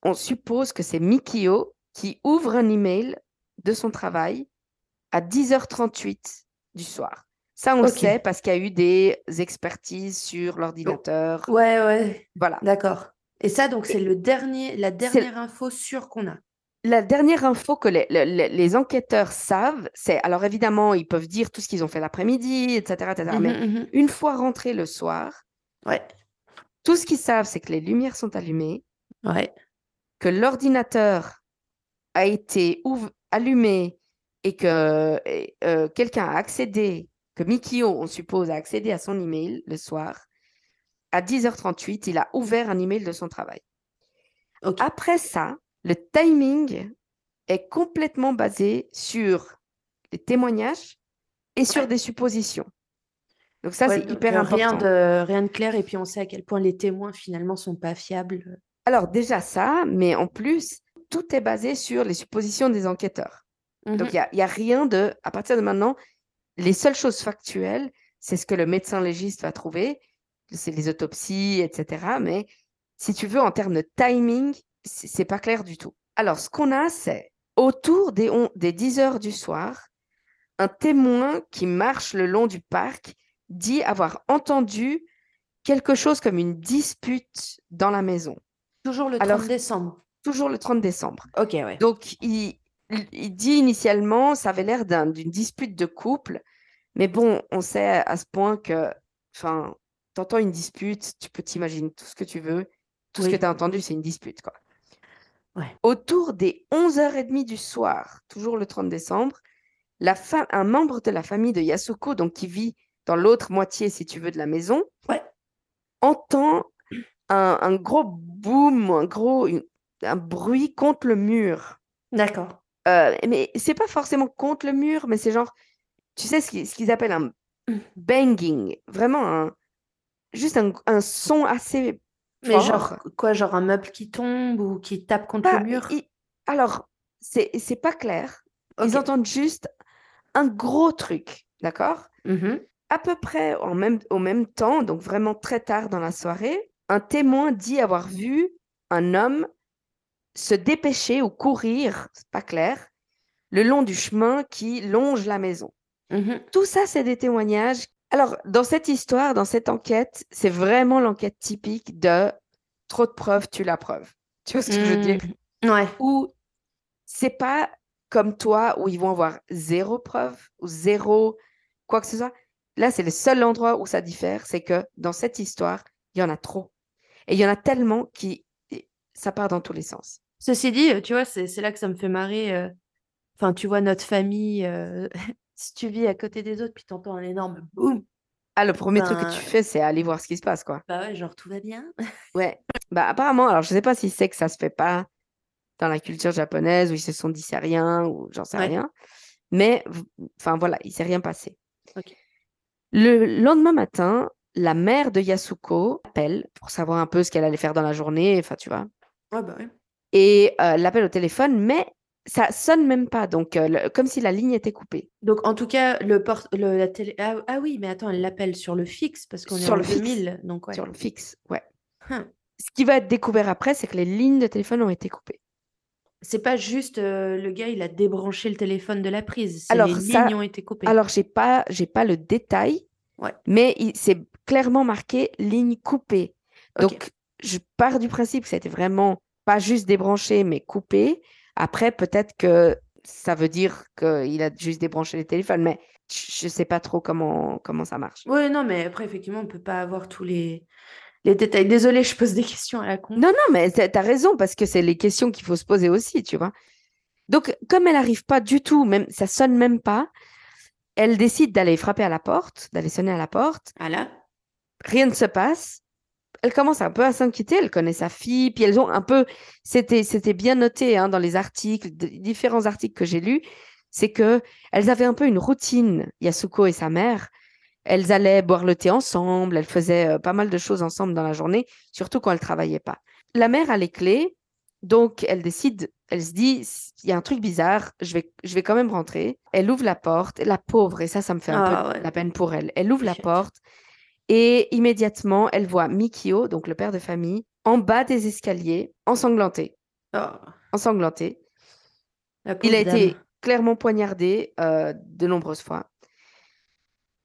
on suppose que c'est Mikio qui ouvre un email de son travail à 10h38 du soir. Ça, on le sait parce qu'il y a eu des expertises sur l'ordinateur. Ouais, ouais. Voilà. D'accord. Et ça, donc, c'est le dernier, la dernière info sûre qu'on a. La dernière info que les, les- les- les enquêteurs savent, c'est, alors évidemment, ils peuvent dire tout ce qu'ils ont fait l'après-midi, etc., etc., mais Mhm, mhm. une fois rentrés le soir, Ouais. tout ce qu'ils savent, c'est que les lumières sont allumées, Ouais. que l'ordinateur a été ouv- allumé et que euh, quelqu'un a accédé, que Mikio, on suppose, a accédé à son email le soir. À 10h38, il a ouvert un email de son travail. Après ça, le timing est complètement basé sur les témoignages et sur des suppositions. Donc ça, Ouais, c'est hyper important. Rien de, rien de clair. Et puis, on sait à quel point les témoins, finalement, sont pas fiables. Alors déjà ça, mais en plus, tout est basé sur les suppositions des enquêteurs. Donc Mhm. il n'y a, y a rien de... À partir de maintenant, les seules choses factuelles, c'est ce que le médecin légiste va trouver, c'est les autopsies, etc. Mais si tu veux, en termes de timing, c'est c'est pas clair du tout. Alors, ce qu'on a, c'est autour des, on- des 10 heures du soir, un témoin qui marche le long du parc dit avoir entendu quelque chose comme une dispute dans la maison, Toujours le 30 Alors- décembre. Toujours le 30 décembre. Ok, ouais. Donc, il, il- dit initialement, ça avait l'air d'un- d'une dispute de couple, mais bon, on sait à ce point que, enfin, t'entends une dispute, tu peux t'imaginer tout ce que tu veux, tout ce que tu as entendu, c'est une dispute, quoi. Ouais. Autour des 11h30 du soir, toujours le 30 décembre, la un membre de la famille de Yasuko, donc qui vit dans l'autre moitié, si tu veux, de la maison, Ouais. entend un, un gros boom, un gros une- un bruit contre le mur. D'accord. Euh, mais c'est pas forcément contre le mur, mais c'est genre, tu sais ce qu'ils appellent un banging, vraiment un, juste un, un son assez Mais fort. genre, quoi, genre un meuble qui tombe ou qui tape contre le mur? il- alors, c'est c'est pas clair. Ils entendent juste un gros truc, d'accord? Mhm. À peu près en même, au même temps, donc vraiment très tard dans la soirée, un témoin dit avoir vu un homme se dépêcher ou courir, c'est pas clair, le long du chemin qui longe la maison. Mhm. Tout ça, c'est des témoignages. Alors, dans cette histoire, dans cette enquête, c'est vraiment l'enquête typique de trop de preuves, tu la preuve. Tu vois ce que je veux dire? Mm. Ouais. Où c'est pas comme toi où ils vont avoir zéro preuve ou zéro quoi que ce soit. Là, c'est le seul endroit où ça diffère, c'est que dans cette histoire, il y en a trop. Et il y en a tellement qui ça part dans tous les sens. Ceci dit, euh, tu vois, c'est là que ça me fait marrer. euh, Enfin, tu vois, notre famille, euh, si tu vis à côté des autres, puis t'entends un énorme boum. Ah, le premier truc que tu fais, c'est aller voir ce qui se passe, quoi. Bah ouais, genre tout va bien. Ouais. Bah, apparemment, alors je sais pas si c'est que ça se fait pas dans la culture japonaise, où ils se sont dit c'est rien, ou j'en sais Ouais. rien. Mais, enfin voilà, il s'est rien passé. Ok. Le lendemain matin, la mère de Yasuko appelle pour savoir un peu ce qu'elle allait faire dans la journée, enfin tu vois. Ouais, bah ouais. Et euh, l'appelle au téléphone, mais ça sonne même pas, donc euh, le- comme si la ligne était coupée. Donc en tout cas, le port le, la télé. Ah, ah oui, mais attends, elle l'appelle sur le fixe parce qu'on est Sur en le fixe. 2000. Donc ouais. Sur le fixe, ouais. Hum. Ce qui va être découvert après, c'est que les lignes de téléphone ont été coupées. C'est pas juste euh, le gars, il a débranché le téléphone de la prise. Alors, les ça- lignes ont été coupées. Alors, j'ai pas, j'ai pas le détail, Ouais. mais c'est clairement marqué ligne coupée. Donc, je pars du principe que c'était vraiment pas juste débranché, mais coupé. Après, peut-être que ça veut dire qu'il a juste débranché les téléphones, mais je je sais pas trop comment, comment ça marche. Oui, non, mais après, effectivement, on peut pas avoir tous les, les détails. Désolée, je pose des questions à la con. Non, non, mais t'as t'as raison, parce que c'est les questions qu'il faut se poser aussi, tu vois. Donc, comme elle n'arrive pas du tout, même ça sonne même pas, elle décide d'aller frapper à la porte, d'aller sonner à la porte. Ah là? rien ne se passe. Elle commence un peu à s'inquiéter, elle connaît sa fille, puis elles ont un peu, c'était, c'était bien noté hein, dans les articles, de- différents articles que j'ai lus, c'est que elles avaient un peu une routine, Yasuko et sa mère. Elles allaient boire le thé ensemble, elles faisaient euh, pas mal de choses ensemble dans la journée, surtout quand elles travaillaient pas. La mère a les clés, donc elle décide, elle se dit, il y a un truc bizarre, je vais, je vais quand même rentrer. Elle ouvre la porte, la pauvre, et ça, ça me fait un Ah peu ouais. la peine pour elle. Elle ouvre la porte et immédiatement, elle voit Mikio, donc le père de famille, en bas des escaliers, ensanglanté. Oh, Ensanglanté. la Il a été clairement poignardé euh, de nombreuses fois.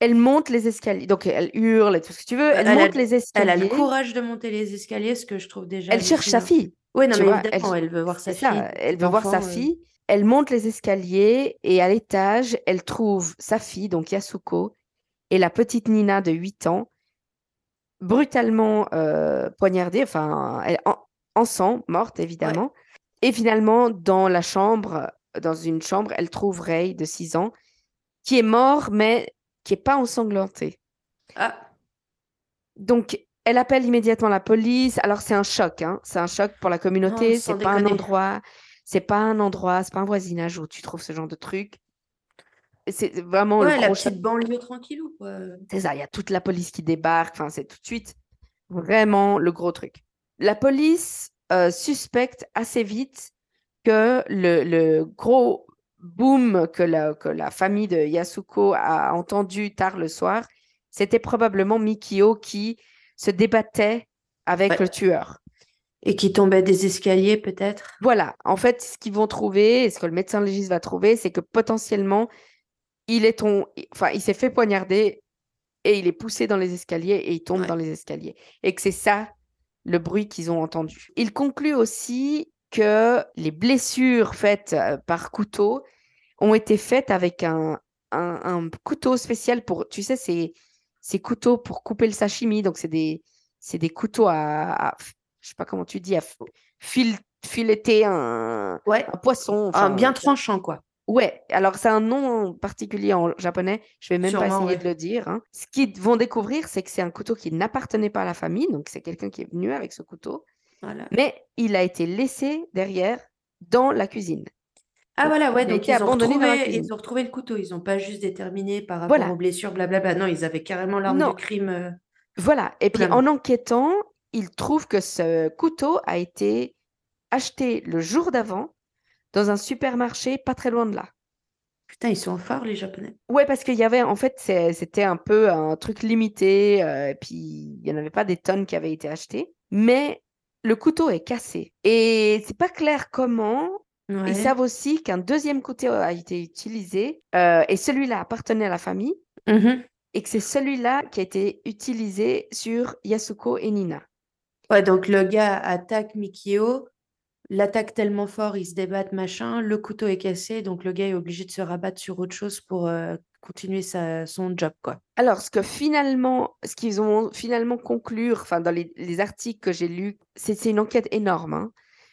Elle monte les escaliers, donc elle hurle et tout ce que tu veux. Elle, Elle a- monte les Elle escaliers. a le courage de monter les escaliers, ce que je trouve déjà. Elle cherche sa fille. Oui, non, mais vois, elle- elle veut voir sa fille. ça, elle veut voir sa euh, fille. Elle monte les escaliers et à l'étage, elle trouve sa fille, donc Yasuko, et la petite Nina de 8 ans, brutalement euh, poignardée, enfin, elle- en, en sang, morte évidemment. Et finalement, dans la chambre, dans une chambre, elle trouve Ray de 6 ans, qui est mort, mais qui est pas ensanglanté. Ah, Donc, elle appelle immédiatement la police. Alors, c'est un choc, hein. C'est un choc pour la communauté. Oh, c'est pas un déconner. endroit, c'est pas un endroit, c'est pas un voisinage où tu trouves ce genre de truc. C'est vraiment ouais, le la gros petite banlieue tranquillou, quoi. C'est ça, il y a toute la police qui débarque. Enfin, c'est tout de suite vraiment le gros truc. La police euh, suspecte assez vite que le, le gros boom que la, que la famille de Yasuko a entendu tard le soir, c'était probablement Mikio qui se débattait avec Ouais. le tueur. Et qui tombait des escaliers, peut-être? Voilà, en fait, ce qu'ils vont trouver, et ce que le médecin légiste va trouver, c'est que potentiellement, il est ton... enfin, il s'est fait poignarder et il est poussé dans les escaliers et il tombe Ouais. dans les escaliers. Et que c'est ça le bruit qu'ils ont entendu. Il conclut aussi que les blessures faites euh, par couteau ont été faites avec un, un, un couteau spécial pour, tu sais, ces, ces couteaux pour couper le sashimi. Donc, c'est des, c'est des couteaux à, à- je sais pas comment tu dis, à fil, fileter un, Ouais. un poisson. Enfin, bien tranchant, quoi. Ouais, alors c'est un nom particulier en japonais, je vais même pas essayer ouais. de le dire. hein. Ce qu'ils vont découvrir, c'est que c'est un couteau qui n'appartenait pas à la famille, donc c'est quelqu'un qui est venu avec ce couteau, Voilà. mais il a été laissé derrière dans la cuisine. Ah voilà, ouais, donc ils ont, retrouvé, ils ont retrouvé le couteau. Ils n'ont pas juste déterminé par rapport Voilà. aux blessures, blablabla. Non, ils avaient carrément l'arme du crime. euh, Voilà, et puis en enquêtant, ils trouvent que ce couteau a été acheté le jour d'avant dans un supermarché pas très loin de là. Putain, ils sont forts, les Japonais. Ouais, parce qu'il y avait, en fait, c'était un peu un truc limité, euh, et puis il n'y en avait pas des tonnes qui avaient été achetées, mais le couteau est cassé. Et c'est pas clair comment. Ouais. Ils savent aussi qu'un deuxième couteau a été utilisé, euh, et celui-là appartenait à la famille, Mhm. et que c'est celui-là qui a été utilisé sur Yasuko et Nina. Ouais, donc le gars attaque Mikio, l'attaque tellement fort, ils se débattent, machin. Le couteau est cassé, donc le gars est obligé de se rabattre sur autre chose pour euh, continuer sa, son job, quoi. Alors, ce que finalement, ce qu'ils ont finalement conclure, enfin, dans les, les articles que j'ai lus, c'est c'est une enquête énorme, hein.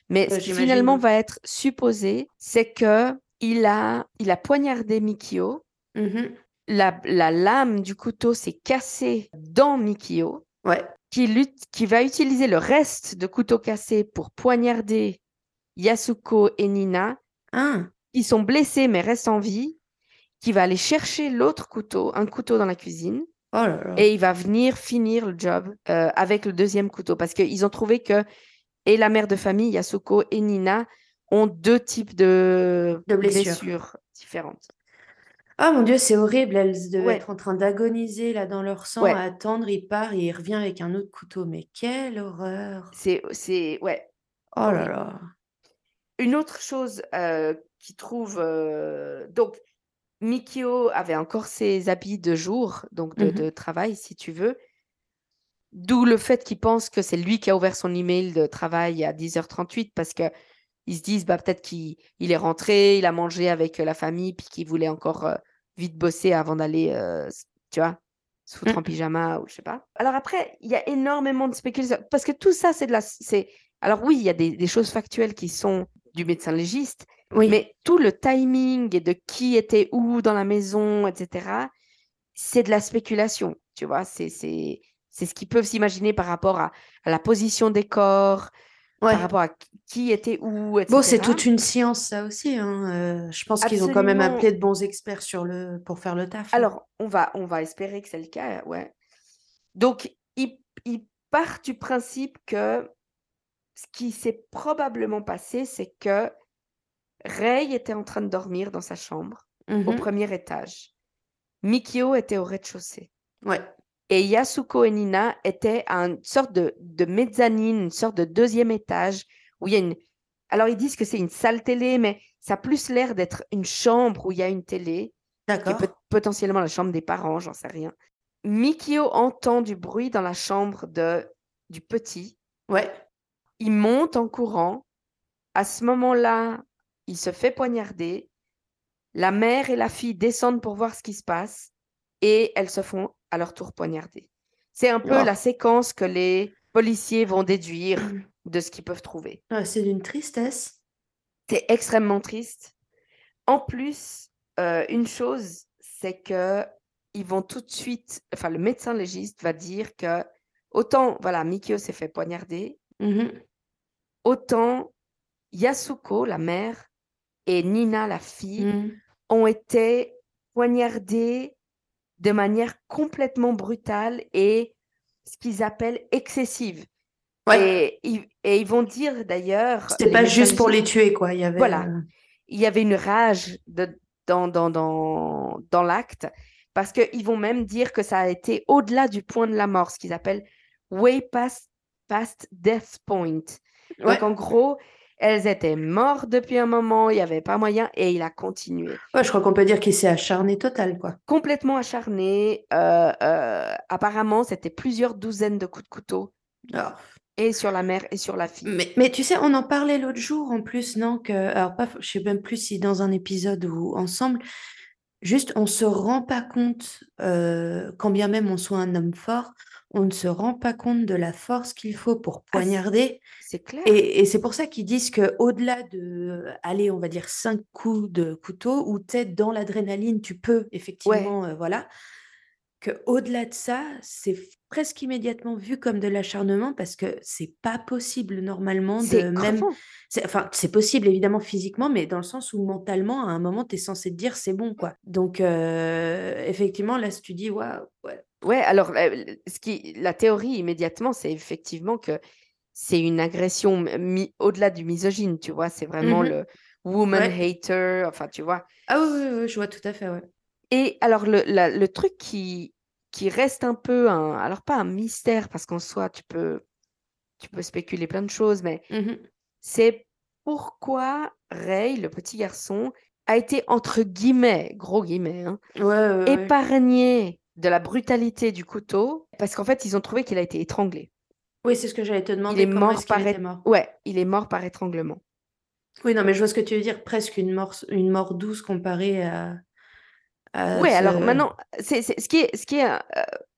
Mais ce qui finalement va être supposé, c'est que il a, il a poignardé Mikio Mhm. La, la lame du couteau s'est cassée dans Mikio, Ouais. qui, lutte, qui va utiliser le reste de couteau cassé pour poignarder Yasuko et Nina, Ah, qui sont blessés mais restent en vie, qui va aller chercher l'autre couteau, un couteau dans la cuisine, oh là là. et il va venir finir le job euh, avec le deuxième couteau parce qu'ils ont trouvé que et la mère de famille Yasuko et Nina ont deux types de, De blessures. blessures différentes. Ah mon Dieu, c'est horrible. Elles devaient Ouais. être en train d'agoniser là dans leur sang, Ouais. à attendre. Il part et il revient avec un autre couteau. Mais quelle horreur. C'est c'est ouais. Oh là là. Une autre chose euh, qui trouve euh, donc Mikio avait encore ses habits de jour, donc de, Mhm. de travail si tu veux. D'où le fait qu'il pense que c'est lui qui a ouvert son email de travail à 10h38 parce que ils se disent bah peut-être qu'il il est rentré, il a mangé avec euh, la famille puis qu'il voulait encore euh, vite bosser avant d'aller euh, tu vois se foutre Mm. en pyjama ou je sais pas. Alors après, il y a énormément de spéculations parce que tout ça c'est de la c'est alors oui, il y a des, des choses factuelles qui sont du médecin légiste, Oui. mais tout le timing et de qui était où dans la maison, etc., c'est de la spéculation, tu vois. C'est, ce qu'ils peuvent s'imaginer par rapport à, à la position des corps, Ouais. par rapport à qui- était où, etc. Bon, c'est toute une science, ça aussi. hein. Euh, je pense qu'ils ont quand même appelé de bons experts sur le... pour faire le taf. hein. Alors, on va, on va espérer que c'est le cas, ouais. Donc, ils, ils partent du principe que ce qui s'est probablement passé, c'est que Ray était en train de dormir dans sa chambre au Mhm. premier étage. Mikio était au rez-de-chaussée. Ouais. Et Yasuko et Nina étaient à une sorte de, de mezzanine, une sorte de deuxième étage où il y a une. Alors, ils disent que c'est une salle télé, mais ça a plus l'air d'être une chambre où il y a une télé, D'accord. peut- potentiellement la chambre des parents, j'en sais rien. Mikio entend du bruit dans la chambre de, du petit. Ouais. Il monte en courant. À ce moment-là, il se fait poignarder. La mère et la fille descendent pour voir ce qui se passe et elles se font à leur tour poignarder. C'est un peu Oh. la séquence que les policiers vont déduire de ce qu'ils peuvent trouver. Ah, c'est d'une tristesse. C'est extrêmement triste. En plus, euh, une chose, c'est que ils vont tout de suite, enfin le médecin légiste va dire que autant, voilà, Mikio s'est fait poignarder, Mhm. autant Yasuko, la mère, et Nina, la fille, Mhm. ont été poignardés de manière complètement brutale et ce qu'ils appellent excessive. Ouais. Et, ils- et ils vont dire d'ailleurs. C'était pas juste pour les tuer, quoi. Il y avait. Voilà. euh, Il y avait une rage de, dans, dans, dans, dans l'acte parce qu'ils vont même dire que ça a été au-delà du point de la mort, ce qu'ils appellent way past, past death point. Ouais. Donc en gros, elles étaient mortes depuis un moment, il n'y avait pas moyen et il a continué. Ouais, je crois qu'on peut dire qu'il s'est acharné total, quoi. complètement acharné. euh, euh, apparemment, c'était plusieurs douzaines de coups de couteau, Alors, et sur la mère et sur la fille. Mais, mais tu sais, on en parlait l'autre jour en plus, non? Que, alors, pas, je sais même plus si dans un épisode ou ensemble, juste on se rend pas compte, euh, quand bien même on soit un homme fort, on ne se rend pas compte de la force qu'il faut pour Ah, c'est- poignarder. C'est clair. Et, et c'est pour ça qu'ils disent que au-delà de, allez, on va dire cinq coups de couteau, ou peut-être dans l'adrénaline, tu peux effectivement, euh, voilà, que au-delà de ça, c'est presque immédiatement vu comme de l'acharnement parce que c'est pas possible normalement de même, c'est, enfin, c'est possible évidemment physiquement, mais dans le sens où mentalement, à un moment, tu es censé te dire c'est bon, quoi. Donc, euh, effectivement, là, si tu dis, waouh, ouais, Ouais, alors, euh, ce qui, la théorie immédiatement, c'est effectivement que c'est une agression au-delà du misogyne, tu vois? C'est vraiment Mhm. le woman Ouais. hater, enfin, tu vois? Ah oui, oui, oui, je vois tout à fait, ouais. Et alors, le, la- le truc qui, qui reste un peu un, alors pas un mystère, parce qu'en soi, tu peux, tu peux spéculer plein de choses, mais Mhm. c'est pourquoi Ray, le petit garçon, a été entre guillemets, gros guillemets, hein, Ouais, ouais, ouais. épargné de la brutalité du couteau, parce qu'en fait, ils ont trouvé qu'il a été étranglé. Oui, c'est ce que j'allais te Il demander, est comment mort qu'il par, était mort? ouais, il est mort par étranglement. Oui, non, mais je vois ce que tu veux dire, presque une mort, une mort douce comparée à, à Ouais, alors maintenant, c'est, c'est- ce qui est, ce qui est euh,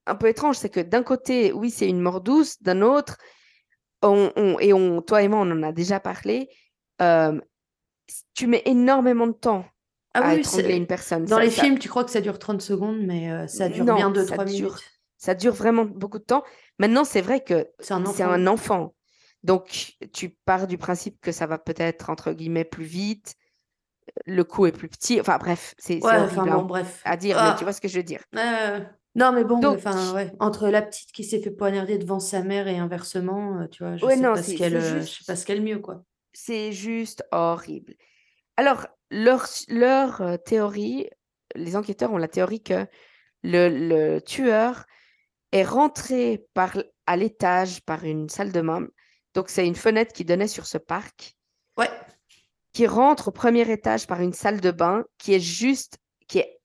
un peu étrange, c'est que d'un côté, oui, c'est une mort douce, d'un autre, on, on- et on, toi et moi, on en a déjà parlé, euh, tu mets énormément de temps Ah à oui, étrangler une personne. Dans Ça- les ça- films, tu crois que ça dure 30 secondes, mais euh, ça dure Non, bien ça 2-3 dure- minutes. Ça dure vraiment beaucoup de temps. Maintenant, c'est vrai que C'est un c'est enfant. un enfant. Donc, tu pars du principe que ça va peut-être, entre guillemets, plus vite. Le coup est plus petit. Enfin, bref, c'est Ouais, enfin hein, bon, bref. à dire, Ah. mais tu vois ce que je veux dire. Euh, non, mais bon, Donc- enfin, ouais. Entre la petite qui s'est fait poignarder devant sa mère et inversement, euh, tu vois, je Ouais, sais non, pas ce c'est- qu'elle, c'est euh, je juste- sais pas ce qu'elle mieux, quoi. C'est juste horrible. Alors, leur, leur euh, théorie, les enquêteurs ont la théorie que le, le tueur est rentré par, à l'étage par une salle de bain. Donc, c'est une fenêtre qui donnait sur ce parc. Ouais. Qui rentre au premier étage par une salle de bain qui est juste, qui est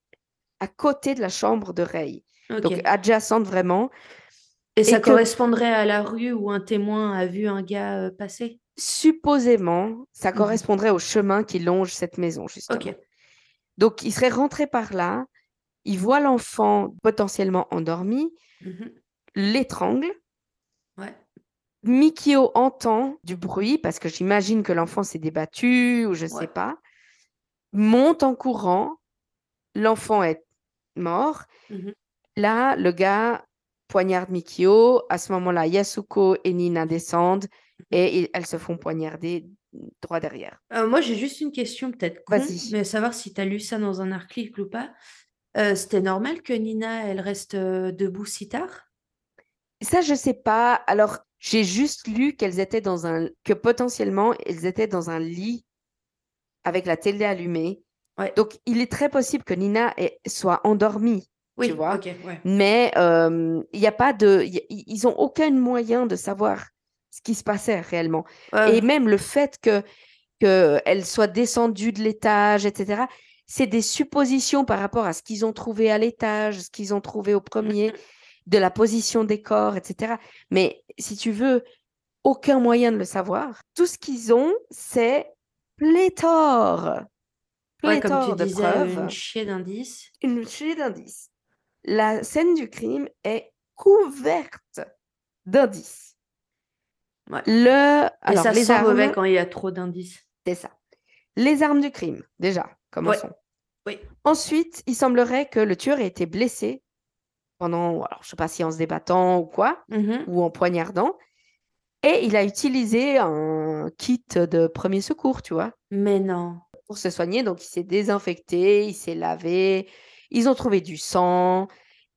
à côté de la chambre de Ray. Donc adjacente vraiment. Et ça que- correspondrait à la rue où un témoin a vu un gars euh, passer? Supposément, ça Mhm. correspondrait au chemin qui longe cette maison, justement. Donc il serait rentré par là, il voit l'enfant potentiellement endormi, Mhm. l'étrangle. Mikio entend du bruit parce que j'imagine que l'enfant s'est débattu ou je sais Ouais. pas. Monte en courant, l'enfant est mort. Mhm. Là, le gars poignarde Mikio. À ce moment-là, Yasuko et Nina descendent et ils- elles se font poignarder droit derrière. Euh, moi, j'ai juste une question peut-être mais savoir si tu as lu ça dans un article ou pas. Euh, c'était normal que Nina, elle reste euh, debout si tard? Ça, je sais pas. Alors, j'ai juste lu qu'elles étaient dans un que potentiellement elles étaient dans un lit avec la télé allumée. Ouais. Donc, il est très possible que Nina ait- soit endormie. Oui, vois. ok, ouais. Mais euh, il n'y a pas de, y ils ont aucun moyen de savoir ce qui se passait réellement. Ouais, Et même le fait que qu'elle soit descendue de l'étage, etc. C'est des suppositions par rapport à ce qu'ils ont trouvé à l'étage, ce qu'ils ont trouvé au premier, de la position des corps, etc. Mais si tu veux, aucun moyen de le savoir. Tout ce qu'ils ont, c'est pléthore, ouais, comme pléthore tu de disais, preuves une chier d'indices. une série d'indices. La scène du crime est couverte d'indices. Ouais. Le... Et Alors, ça les sent mauvais armes, quand il y a trop d'indices. c'est ça. Les armes du crime, déjà, commençons. Oui. Ensuite, il semblerait que le tueur ait été blessé pendant, alors je sais pas si en se débattant ou quoi, Mhm. ou en poignardant, et il a utilisé un kit de premier secours, tu vois. Mais non. pour se soigner. Donc, il s'est désinfecté, il s'est lavé. Ils ont trouvé du sang.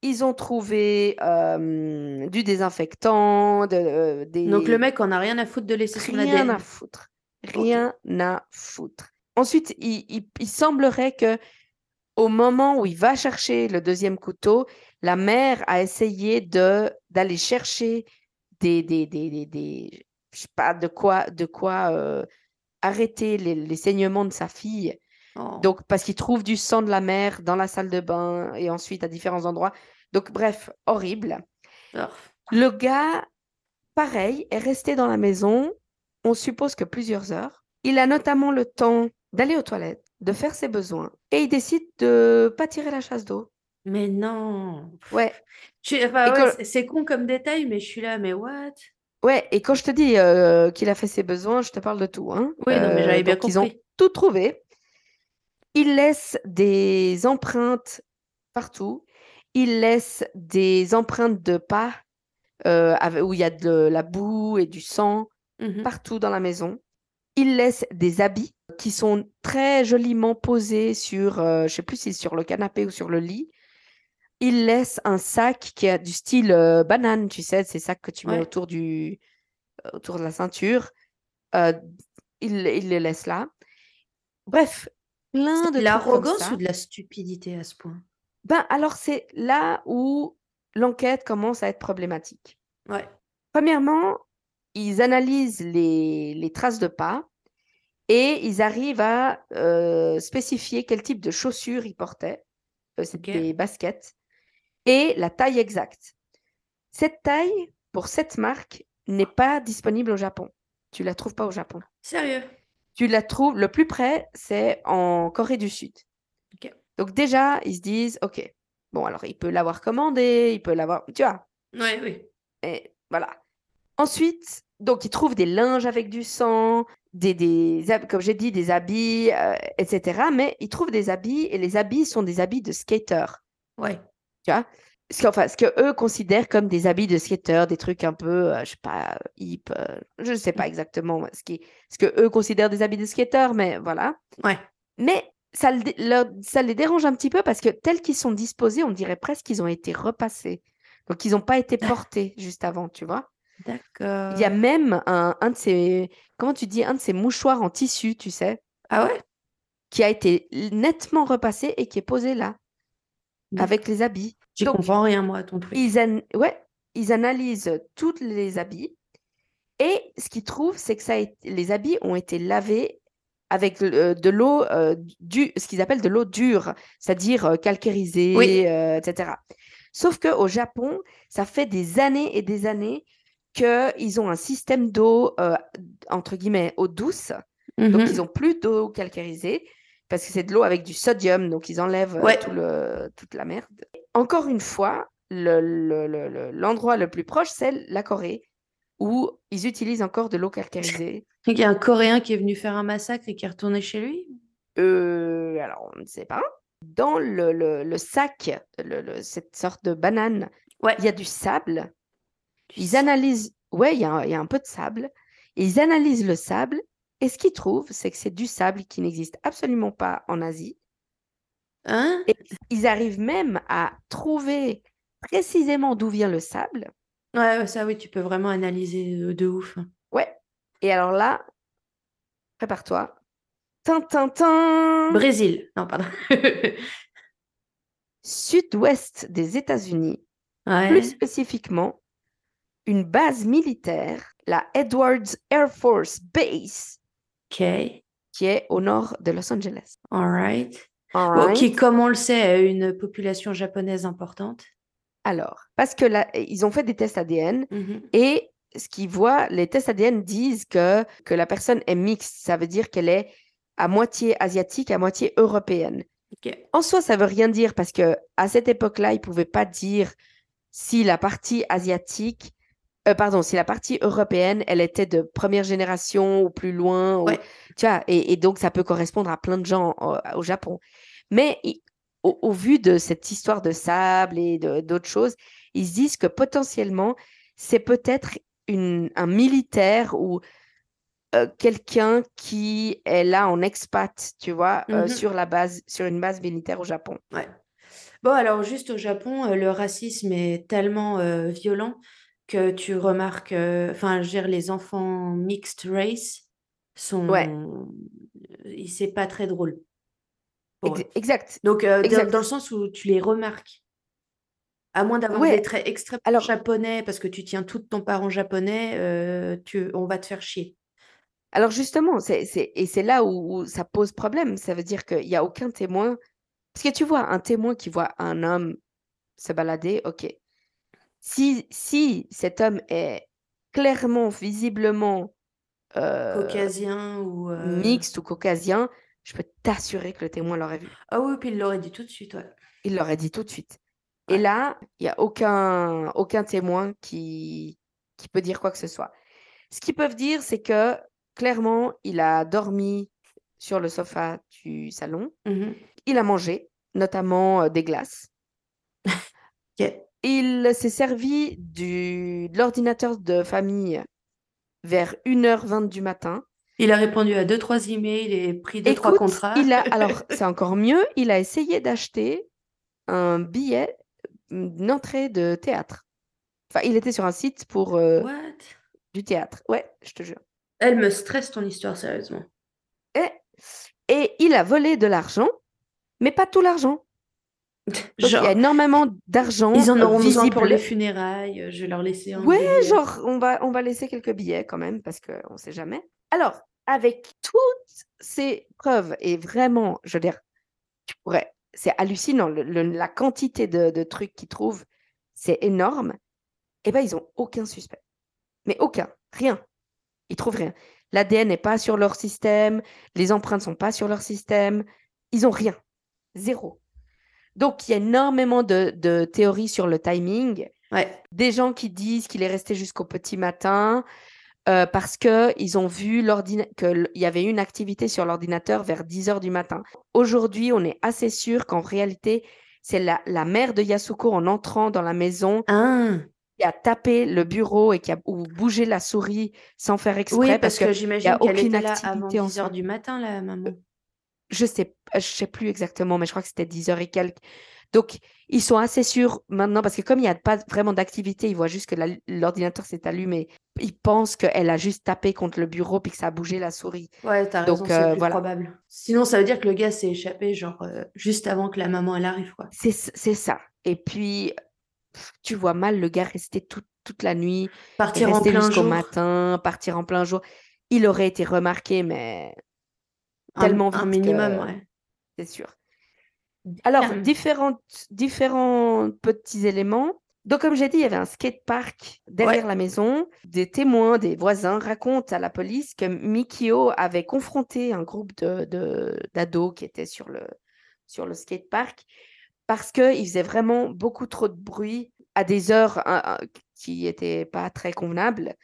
Ils ont trouvé euh, du désinfectant, de, euh, des... Donc le mec en a rien à foutre de laisser son Rien ADN. à foutre. Rien à foutre. Ensuite, il, il- il semblerait que au moment où il va chercher le deuxième couteau, la mère a essayé de d'aller chercher des, des, des, des, des- je sais pas de quoi, de quoi euh, arrêter les, les saignements de sa fille. Oh. Donc, parce qu'il trouve du sang de la mère dans la salle de bain et ensuite à différents endroits. Donc, bref, horrible. Oh. Le gars, pareil, est resté dans la maison, on suppose que plusieurs heures. Il a notamment le temps d'aller aux toilettes, de faire ses besoins, et il décide de pas tirer la chasse d'eau. Mais non. Ouais, enfin, quand- c'est- con comme détail, mais je suis là, mais what? ouais, et quand je te dis euh, qu'il a fait ses besoins, je te parle de tout. Hein. Oui, non, mais j'avais bien donc, ils ont compris. tout trouvé. Il laisse des empreintes partout. Il laisse des empreintes de pas euh, avec- où il y a de la boue et du sang. Mhm. partout dans la maison. Il laisse des habits qui sont très joliment posés sur, euh, je sais plus si c'est sur le canapé ou sur le lit. Il laisse un sac qui a du style euh, banane, tu sais, ces sacs que tu mets Ouais. autour du, euh, autour de la ceinture. Euh, il, il les laisse là. Bref, plein de l'arrogance ou de la stupidité à ce point? Ben alors c'est là où l'enquête commence à être problématique. Ouais. Premièrement, ils analysent les, les traces de pas et ils arrivent à euh, spécifier quel type de chaussures ils portaient. Euh, Ok. des baskets. Et la taille exacte. Cette taille, pour cette marque, n'est pas disponible au Japon. Tu la trouves pas au Japon. Sérieux? Tu la trouves, le plus près, c'est en Corée du Sud. Ok. Donc déjà, ils se disent, OK, bon, alors il peut l'avoir commandé, il peut l'avoir, tu vois, Ouais, oui. et voilà. Ensuite, donc, ils trouvent des linges avec du sang, des, des comme j'ai dit, des habits, euh, etc. Mais ils trouvent des habits et les habits sont des habits de skateurs. Ouais. Tu vois ce, enfin, ce que eux considèrent comme des habits de skateurs, des trucs un peu, euh, je sais pas, hip, euh, je ne sais pas exactement ce, qui, ce que eux considèrent des habits de skateurs, mais voilà. Ouais. Mais ça, ça les dérange un petit peu parce que tels qu'ils sont disposés, on dirait presque qu'ils ont été repassés. Donc, ils n'ont pas été portés juste avant, tu vois. D'accord. Il y a même un, un de ces, comment tu dis, un de ces mouchoirs en tissu, tu sais, Ah ouais? Qui a été nettement repassé et qui est posé là, avec les habits. J'y comprends rien, moi, à ton truc. Ils, an- ouais, ils analysent tous les habits et ce qu'ils trouvent, c'est que ça a été- les habits ont été lavés avec euh, de l'eau, euh, du, ce qu'ils appellent de l'eau dure, c'est-à-dire euh, Oui. euh, etc. Sauf qu'au Japon, ça fait des années et des années qu'ils ont un système d'eau, entre guillemets, eau douce. Donc, Mhm. ils n'ont plus d'eau calcarisée parce que c'est de l'eau avec du sodium. Donc, ils enlèvent euh, Ouais. tout le, toute la merde. Encore une fois, le- le- le- le- l'endroit le, plus proche, c'est la Corée, où ils utilisent encore de l'eau calcarisée. Il y a un Coréen qui est venu faire un massacre et qui est retourné chez lui? Euh, alors, on ne sait pas. Dans le, sac, cette sorte de banane, Ouais. il y a du sable. Ils analysent, ouais, il y a, il y a un peu de sable. Ils analysent le sable et ce qu'ils trouvent, c'est que c'est du sable qui n'existe absolument pas en Asie. Hein? Et ils arrivent même à trouver précisément d'où vient le sable. Ouais, ça, oui, tu peux vraiment analyser de, ouf. Ouais. Et alors là, prépare-toi. Tintintin Brésil. Non, pardon. Sud-ouest des États-Unis, Ouais. plus spécifiquement, une base militaire, la Edwards Air Force Base. Qui est? Au nord de Los Angeles. All right. All Bon, qui, comme on le sait, a une population japonaise importante. Alors, parce que là, ils ont fait des tests ADN Mhm. et ce qu'ils voient, les tests ADN disent que, que la personne est mixte. Ça veut dire qu'elle est à moitié asiatique, à moitié européenne. En soi, ça veut rien dire parce que à cette époque-là, ils ne pouvaient pas dire si la partie asiatique, euh, pardon, si la partie européenne, elle était de première génération ou plus loin. ou- tu vois, et, et donc ça peut correspondre à plein de gens au, au Japon. Mais au, au vu de cette histoire de sable et d'autres choses, ils se disent que potentiellement, c'est peut-être un militaire ou euh, quelqu'un qui est là en expat, tu vois, euh, Mhm. sur la base, sur une base militaire au Japon. Ouais. Bon, alors juste au Japon, euh, le racisme est tellement euh, violent que tu remarques, euh, enfin, je dire, les enfants mixed race sont, Ouais. euh, c'est pas très drôle. exact. Donc, euh, dans, Exact. dans le sens où tu les remarques. À moins d'avoir Ouais. des traits extrêmement Alors- japonais, parce que tu tiens tout de ton parent japonais, euh, tu, on va te faire chier. Alors justement, c'est- et c'est là où, où ça pose problème. Ça veut dire qu'il n'y a aucun témoin. Parce que tu vois, un témoin qui voit un homme se balader, ok. Si, si cet homme est clairement, visiblement euh, Caucasien ou. euh, mixte ou caucasien, je peux t'assurer que le témoin l'aurait vu. Ah oui, puis il l'aurait dit tout de suite, ouais. Il l'aurait dit tout de suite. Et là, il n'y a aucun, aucun témoin qui, qui peut dire quoi que ce soit. Ce qu'ils peuvent dire, c'est que clairement, il a dormi sur le sofa du salon. Mhm. Il a mangé, notamment euh, des glaces. Il s'est servi du, de l'ordinateur de famille vers 1h20 du matin. Il a répondu à deux, trois emails et pris deux, trois Écoute, contrats. il a, alors c'est encore mieux, il a essayé d'acheter un billet une entrée de théâtre. Enfin, il était sur un site pour euh, du théâtre. Ouais, je te jure. Elle me stresse ton histoire, sérieusement. Et, et il a volé de l'argent, mais pas tout l'argent. Il y a énormément d'argent ils en auront besoin pour les funérailles. euh, Je vais leur laisser un Ouais, billet. genre, on va, on va laisser quelques billets quand même, parce qu'on ne sait jamais. Alors, avec toutes ces preuves, et vraiment, je veux dire, tu pourrais, c'est hallucinant, le- le- la quantité de, de trucs qu'ils trouvent, c'est énorme. Eh ben, ils ont aucun suspect. Mais aucun, rien. Ils trouvent rien. L'ADN n'est pas sur leur système, les empreintes sont pas sur leur système, ils ont rien. Zéro. Donc, il y a énormément de, de théories sur le timing Ouais. des gens qui disent qu'il est resté jusqu'au petit matin. euh, parce qu'ils ont vu qu'il y avait une activité sur l'ordinateur vers 10 heures du matin. Aujourd'hui, on est assez sûr qu'en réalité, c'est la, la, mère de Yasuko en entrant dans la maison ah. qui a tapé le bureau et qui a bougé la souris sans faire exprès. Oui, parce, que, j'imagine qu'elle était là avant 10 heures du matin, la maman. Je sais, je sais plus exactement, mais je crois que c'était 10 heures et quelques. Donc, ils sont assez sûrs maintenant, parce que comme il n'y a pas vraiment d'activité, ils voient juste que l'ordinateur s'est allumé. Ils pensent qu'elle a juste tapé contre le bureau puis que ça a bougé la souris. Ouais, t'as raison, c'est euh, plus probable. Sinon, ça veut dire que le gars s'est échappé, genre, euh, juste avant que la maman, elle arrive, quoi. C'est ça. Et puis, tu vois mal le gars rester toute la nuit, partir en plein jusqu'au matin, partir en plein jour. Il aurait été remarqué, mais tellement vite un minimum, ouais. C'est sûr. Alors, différentes, différents petits éléments. Donc, comme j'ai dit, il y avait un skatepark derrière la maison. Des témoins, des voisins racontent à la police que Mikio avait confronté un groupe de, d'ados qui étaient sur le, sur le skatepark parce qu'il faisait vraiment beaucoup trop de bruit à des heures qui n'étaient pas très convenables.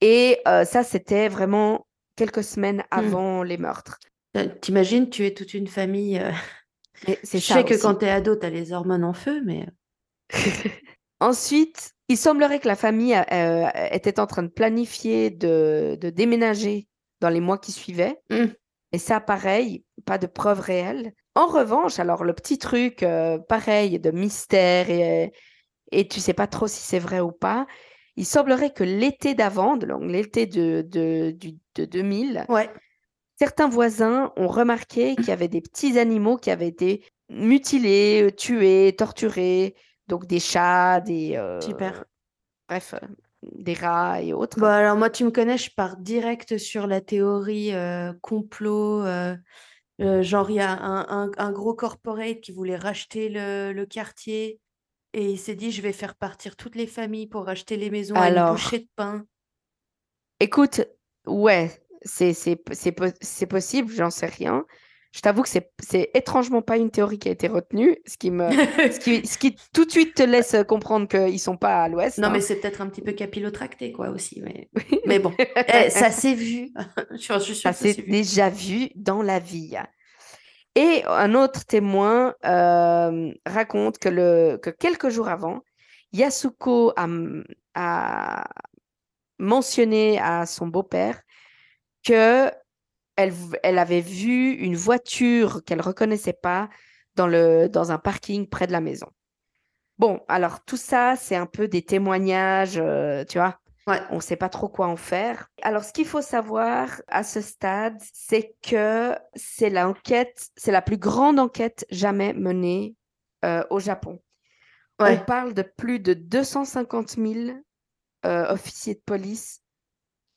Et euh, ça, c'était vraiment quelques semaines mmh. avant les meurtres. Euh, t'imagines tuer toute une famille euh, je sais que quand tu es ado, tu as les hormones en feu, mais. Euh. Ensuite, il semblerait que la famille euh, était en train de planifier de, déménager dans les mois qui suivaient. Mmh. Et ça, pareil, pas de preuves réelles. En revanche, alors le petit truc, euh, pareil, de mystère et, et tu sais pas trop si c'est vrai ou pas, il semblerait que l'été d'avant, donc l'été de, de, de 2000, ouais certains voisins ont remarqué qu'il y avait des petits animaux qui avaient été mutilés, euh, tués, torturés, donc des chats, des... Euh, Super. Bref, euh, des rats et autres. Bon, alors moi, tu me connais, je pars direct sur la théorie complot. genre, il y a un, gros corporate qui voulait racheter le, quartier et il s'est dit, je vais faire partir toutes les familles pour racheter les maisons à une bouchée de pain. Écoute, ouais, c'est possible, j'en sais rien. Je t'avoue que c'est étrangement pas une théorie qui a été retenue, ce qui, me, ce qui, ce qui tout de suite te laisse comprendre qu'ils sont pas à l'ouest. Non, mais hein. c'est peut-être un petit peu capillotracté, quoi, aussi. Mais, mais bon, eh, ça s'est vu. je, suis ça s'est déjà vu dans la vie. Et un autre témoin euh, raconte que, le, que quelques jours avant, Yasuko a, a mentionné à son beau-père que elle, elle, avait vu une voiture qu'elle reconnaissait pas dans, le, dans un parking près de la maison. Bon, alors tout ça, c'est un peu des témoignages, euh, tu vois. On ne sait pas trop quoi en faire. Alors, ce qu'il faut savoir à ce stade, c'est que c'est l'enquête, c'est la plus grande enquête jamais menée euh, au Japon. On parle de plus de 250 000 euh, officiers de police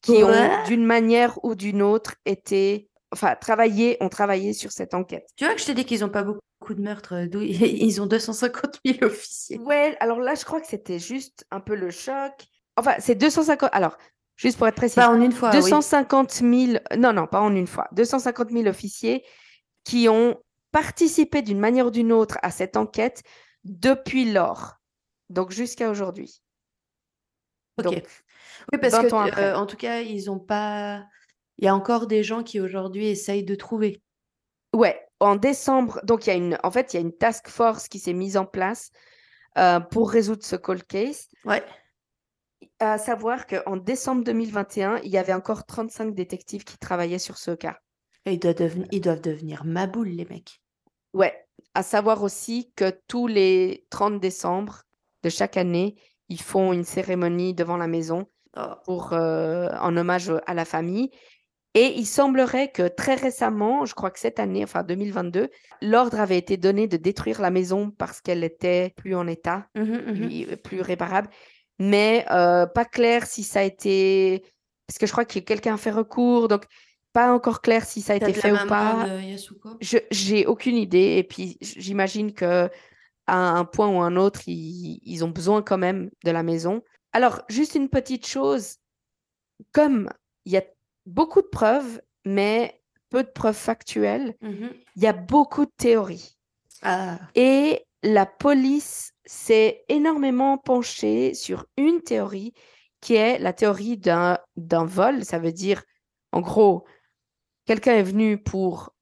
qui ont d'une manière ou d'une autre été, enfin, travaillé, ont travaillé sur cette enquête. Tu vois que je t'ai dit qu'ils n'ont pas beaucoup de meurtres, euh, ils ont 250 000 officiers. Ouais, alors là, je crois que c'était juste un peu le choc. Enfin, c'est 250. Alors, juste pour être précis. Pas en une fois. 250 000. Non, non, pas en une fois. 250 000 officiers qui ont participé d'une manière ou d'une autre à cette enquête depuis lors. Donc, jusqu'à aujourd'hui. Ok. Oui, parce que, euh, en tout cas, ils ont pas. Il y a encore des gens qui aujourd'hui essayent de trouver. Ouais, en décembre, donc il y a une, en fait, il y a une task force qui s'est mise en place euh, pour résoudre ce cold case. Ouais. À savoir qu'en décembre 2021, il y avait encore 35 détectives qui travaillaient sur ce cas. Et ils, doivent devenir, ils doivent devenir maboules, les mecs. Ouais. À savoir aussi que tous les 30 décembre de chaque année, ils font une cérémonie devant la maison pour, euh, en hommage à la famille. Et il semblerait que très récemment, je crois que cette année, enfin 2022, l'ordre avait été donné de détruire la maison parce qu'elle était plus en état, mmh mmh plus, réparable. Mais euh, pas clair si ça a été... Parce que je crois que quelqu'un a fait recours, donc pas encore clair si ça a été fait ou pas. Je J'ai aucune idée. Et puis j'imagine que à un point ou un autre, ils, ils ont besoin quand même de la maison. Alors, juste une petite chose, comme il y a beaucoup de preuves, mais peu de preuves factuelles, mmh il y a beaucoup de théories. Ah. Et la police s'est énormément penchée sur une théorie qui est la théorie d'un d'un vol. Ça veut dire, en gros, quelqu'un est venu pour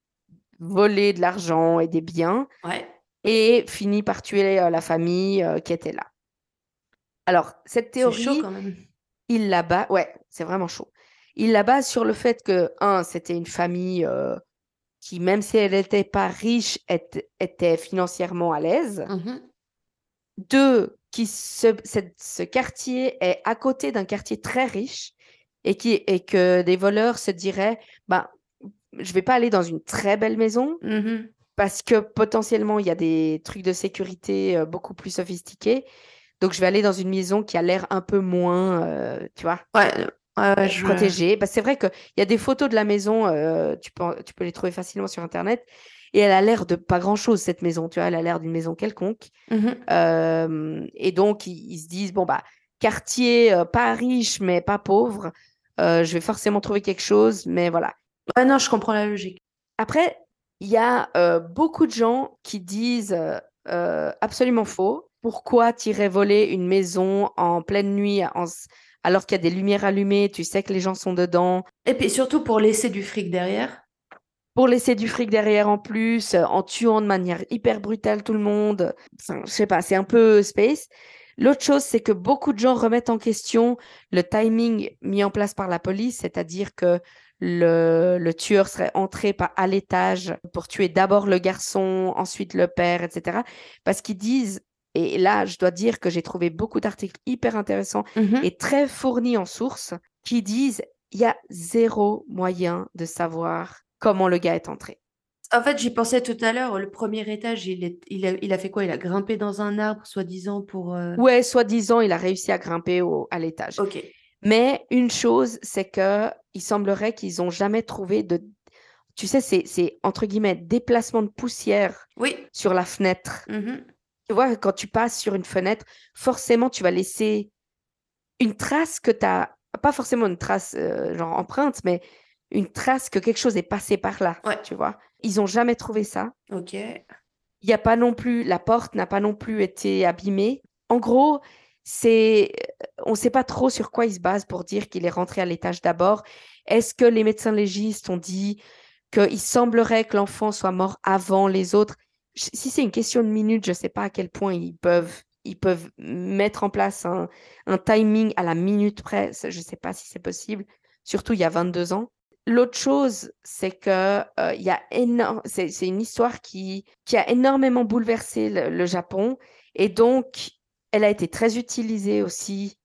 voler de l'argent et des biens Ouais. et finit par tuer euh, la famille euh, qui était là. Alors, cette C'est chaud théorie, quand même. il la base, ouais, c'est vraiment chaud. Il la base sur le fait que, un, c'était une famille euh, qui, même si elle n'était pas riche, était, était financièrement à l'aise. Mhm. Deux, qui ce, cette- ce quartier est à côté d'un quartier très riche et, qui, et que des voleurs se diraient, bah, je vais pas aller dans une très belle maison Mhm. parce que potentiellement il y a des trucs de sécurité euh, beaucoup plus sophistiqués. Donc je vais aller dans une maison qui a l'air un peu moins, euh, tu vois, Ouais, ouais, ouais, je... protégée. Bah, c'est vrai qu'il y a des photos de la maison, euh, tu peux, tu peux les trouver facilement sur Internet. Et elle a l'air de pas grand-chose, cette maison, tu vois, elle a l'air d'une maison quelconque. Mhm. Euh, et donc, ils, ils se disent, bon, bah, quartier pas riche, mais pas pauvre, je vais forcément trouver quelque chose, mais voilà. Ouais, non, je comprends la logique. Après, il y a euh, beaucoup de gens qui disent euh, absolument faux. Pourquoi t'irais voler une maison en pleine nuit en alors qu'il y a des lumières allumées, tu sais que les gens sont dedans, Et puis surtout pour laisser du fric derrière. pour laisser du fric derrière en plus, en tuant de manière hyper brutale tout le monde. Enfin, je sais pas, c'est un peu space. L'autre chose, c'est que beaucoup de gens remettent en question le timing mis en place par la police, c'est-à-dire que le, le tueur serait entré par, à l'étage pour tuer d'abord le garçon, ensuite le père, etc. Parce qu'ils disent, et là, je dois dire que j'ai trouvé beaucoup d'articles hyper intéressants Mhm. et très fournis en sources qui disent il y a zéro moyen de savoir comment le gars est entré. En fait, j'y pensais tout à l'heure. Le premier étage, il, est, il, a, il a fait quoi? Il a grimpé dans un arbre, soi-disant, pour... euh, Ouais, soi-disant, il a réussi à grimper au, à l'étage. Ok. Mais une chose, c'est que il semblerait qu'ils n'ont jamais trouvé de, tu sais, c'est, entre guillemets déplacement de poussière Oui. sur la fenêtre. Mhm. Tu vois, quand tu passes sur une fenêtre, forcément, tu vas laisser une trace que tu as, pas forcément une trace euh, genre empreinte, mais une trace que quelque chose est passé par là. Ouais. Tu vois, ils n'ont jamais trouvé ça. Ok. Il n'y a pas non plus, la porte n'a pas non plus été abîmée. En gros, c'est, on ne sait pas trop sur quoi il se base pour dire qu'il est rentré à l'étage d'abord. Est-ce que les médecins légistes ont dit qu'il semblerait que l'enfant soit mort avant les autres? Si c'est une question de minutes, je ne sais pas à quel point ils peuvent, ils peuvent mettre en place un, un timing à la minute près. Je ne sais pas si c'est possible, surtout il y a 22 ans. L'autre chose, c'est que euh, y a énorme, c'est c'est une histoire qui, qui a énormément bouleversé le, le Japon et donc elle a été très utilisée aussi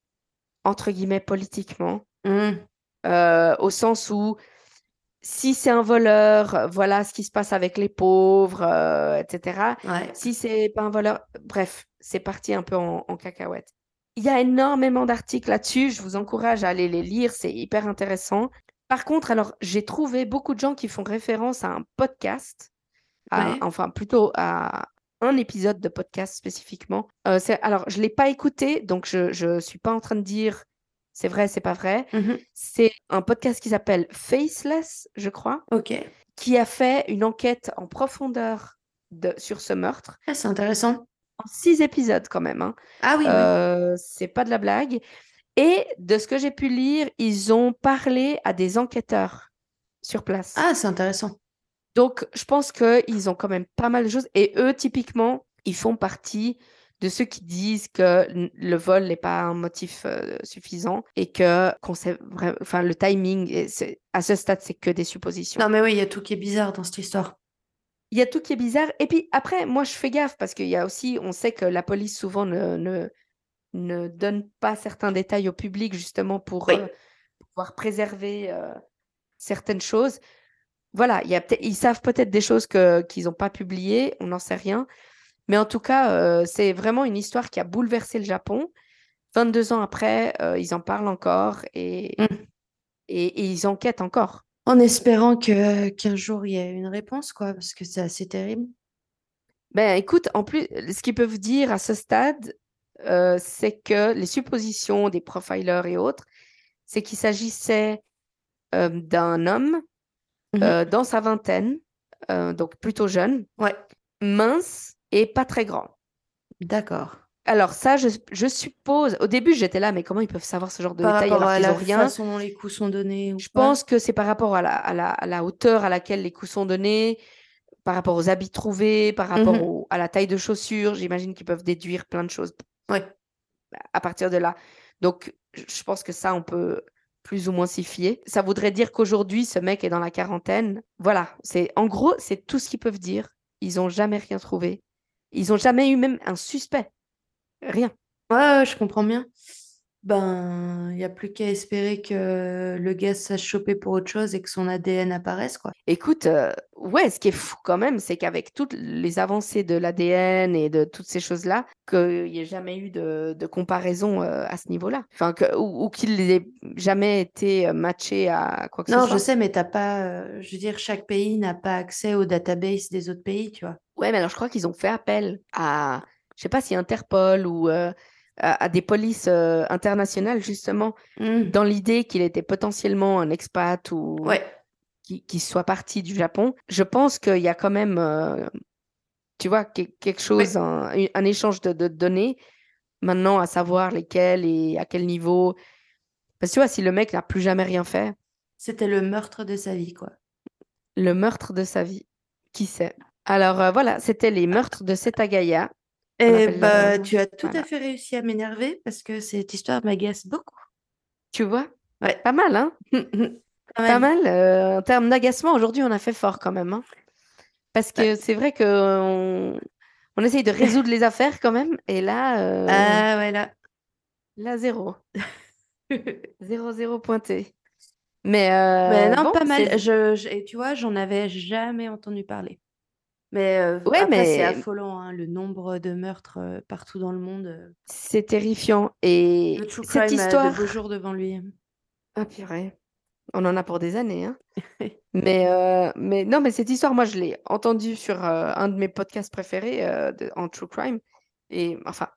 entre guillemets politiquement, Mhm. euh, au sens où si c'est un voleur, voilà ce qui se passe avec les pauvres, euh, etc. Ouais. Si c'est pas un voleur, bref, c'est parti un peu en, en cacahuète. Il y a énormément d'articles là-dessus, je vous encourage à aller les lire, c'est hyper intéressant. Par contre, alors, j'ai trouvé beaucoup de gens qui font référence à un podcast, à- Ouais. enfin plutôt à un épisode de podcast spécifiquement. Euh, alors, je ne l'ai pas écouté, donc je ne suis pas en train de dire c'est vrai, c'est pas vrai. Mhm. C'est un podcast qui s'appelle Faceless, je crois, Ok. qui a fait une enquête en profondeur de, sur ce meurtre, Ah, c'est intéressant. en six épisodes quand même. hein. Ah oui, oui. Euh, c'est pas de la blague. Et de ce que j'ai pu lire, ils ont parlé à des enquêteurs sur place. Ah, c'est intéressant. Donc, je pense qu'ils ont quand même pas mal de choses. Et eux, typiquement, ils font partie de ceux qui disent que le vol n'est pas un motif euh, suffisant et que qu'on sait vra- enfin, le timing, à ce stade, c'est que des suppositions. Non, mais oui, il y a tout qui est bizarre dans cette histoire. Il y a tout qui est bizarre. Et puis après, moi, je fais gaffe parce qu'il y a aussi, on sait que la police souvent ne, ne, ne donne pas certains détails au public justement pour Oui. euh, pouvoir préserver euh, certaines choses. Voilà, il y a peut-être- ils savent peut-être des choses que, qu'ils n'ont pas publiées, on n'en sait rien. Mais en tout cas, euh, c'est vraiment une histoire qui a bouleversé le Japon. 22 ans après, euh, ils en parlent encore et, Mm. et, et ils enquêtent encore. En espérant qu'un jour il y ait une réponse, quoi, parce que c'est assez terrible. Ben, écoute, en plus, ce qu'ils peuvent dire à ce stade, euh, c'est que les suppositions des profilers et autres, c'est qu'il s'agissait euh, d'un homme Mhm. euh, dans sa vingtaine, donc plutôt jeune, Ouais, mince et pas très grand. d'accord. Alors ça, je, je suppose, au début j'étais là, mais comment ils peuvent savoir ce genre de Par détails rapport alors qu'ils la ont rien? façon dont les coups sont donnés ou Je quoi pense que c'est par rapport à la, à la, à la hauteur à laquelle les coups sont donnés, par rapport aux habits trouvés, par rapport Mhm. au- à la taille de chaussures. J'imagine qu'ils peuvent déduire plein de choses Ouais. à partir de là. Donc, je je pense que ça, on peut plus ou moins s'y fier. Ça voudrait dire qu'aujourd'hui, ce mec est dans la quarantaine. Voilà, c'est en gros, c'est tout ce qu'ils peuvent dire. Ils n'ont jamais rien trouvé. Ils n'ont jamais eu même un suspect. Rien. Ouais, ouais, je comprends bien. Ben, il n'y a plus qu'à espérer que le gars se sache choper pour autre chose et que son ADN apparaisse, quoi. Écoute, euh, ouais, ce qui est fou quand même, c'est qu'avec toutes les avancées de l'ADN et de toutes ces choses-là, qu'il n'y ait jamais eu de, de comparaison euh, à ce niveau-là. Enfin, que, ou, ou qu'il n'ait jamais été euh, matché à quoi que Non, ce je soit. sais, mais t'as pas, euh, je veux dire, chaque pays n'a pas accès au database des autres pays, tu vois. Ouais, mais alors je crois qu'ils ont fait appel à, je sais pas si Interpol ou euh, à, à des polices euh, internationales, justement, Hmm. dans l'idée qu'il était potentiellement un expat ou Ouais. qui, qui soit parti du Japon. Je pense qu'il y a quand même, euh, tu vois, que- quelque chose, un, un échange de, de données. Maintenant, à savoir lesquelles et à quel niveau. Parce que tu vois, si le mec n'a plus jamais rien fait, C'était le meurtre de sa vie, quoi. le meurtre de sa vie, qui sait? Alors euh, voilà, c'était les meurtres de Setagaya. Et appelle, bah, euh, tu as tout voilà. à fait réussi à m'énerver parce que cette histoire m'agace beaucoup. Tu vois? Ouais. Pas mal, hein? Pas mal. euh, en termes d'agacement, aujourd'hui, on a fait fort quand même. hein. Parce que c'est vrai que on, essaye de résoudre les affaires quand même. Et là, euh, Ah ouais, là. là zéro. Zéro, zéro pointé. Mais, Mais euh, non, bon, pas mal. Je, je- et tu vois, j'en avais jamais entendu parler. Mais euh, Ouais, après, c'est affolant, hein, le nombre de meurtres euh, partout dans le monde. euh. c'est terrifiant. Et Le true cette crime a histoire. de beaux jours devant lui. Ah, purée. On en a pour des années, hein. Mais, euh, mais non, mais cette histoire, moi, je l'ai entendue sur euh, un de mes podcasts préférés euh, de- en true crime. Et enfin,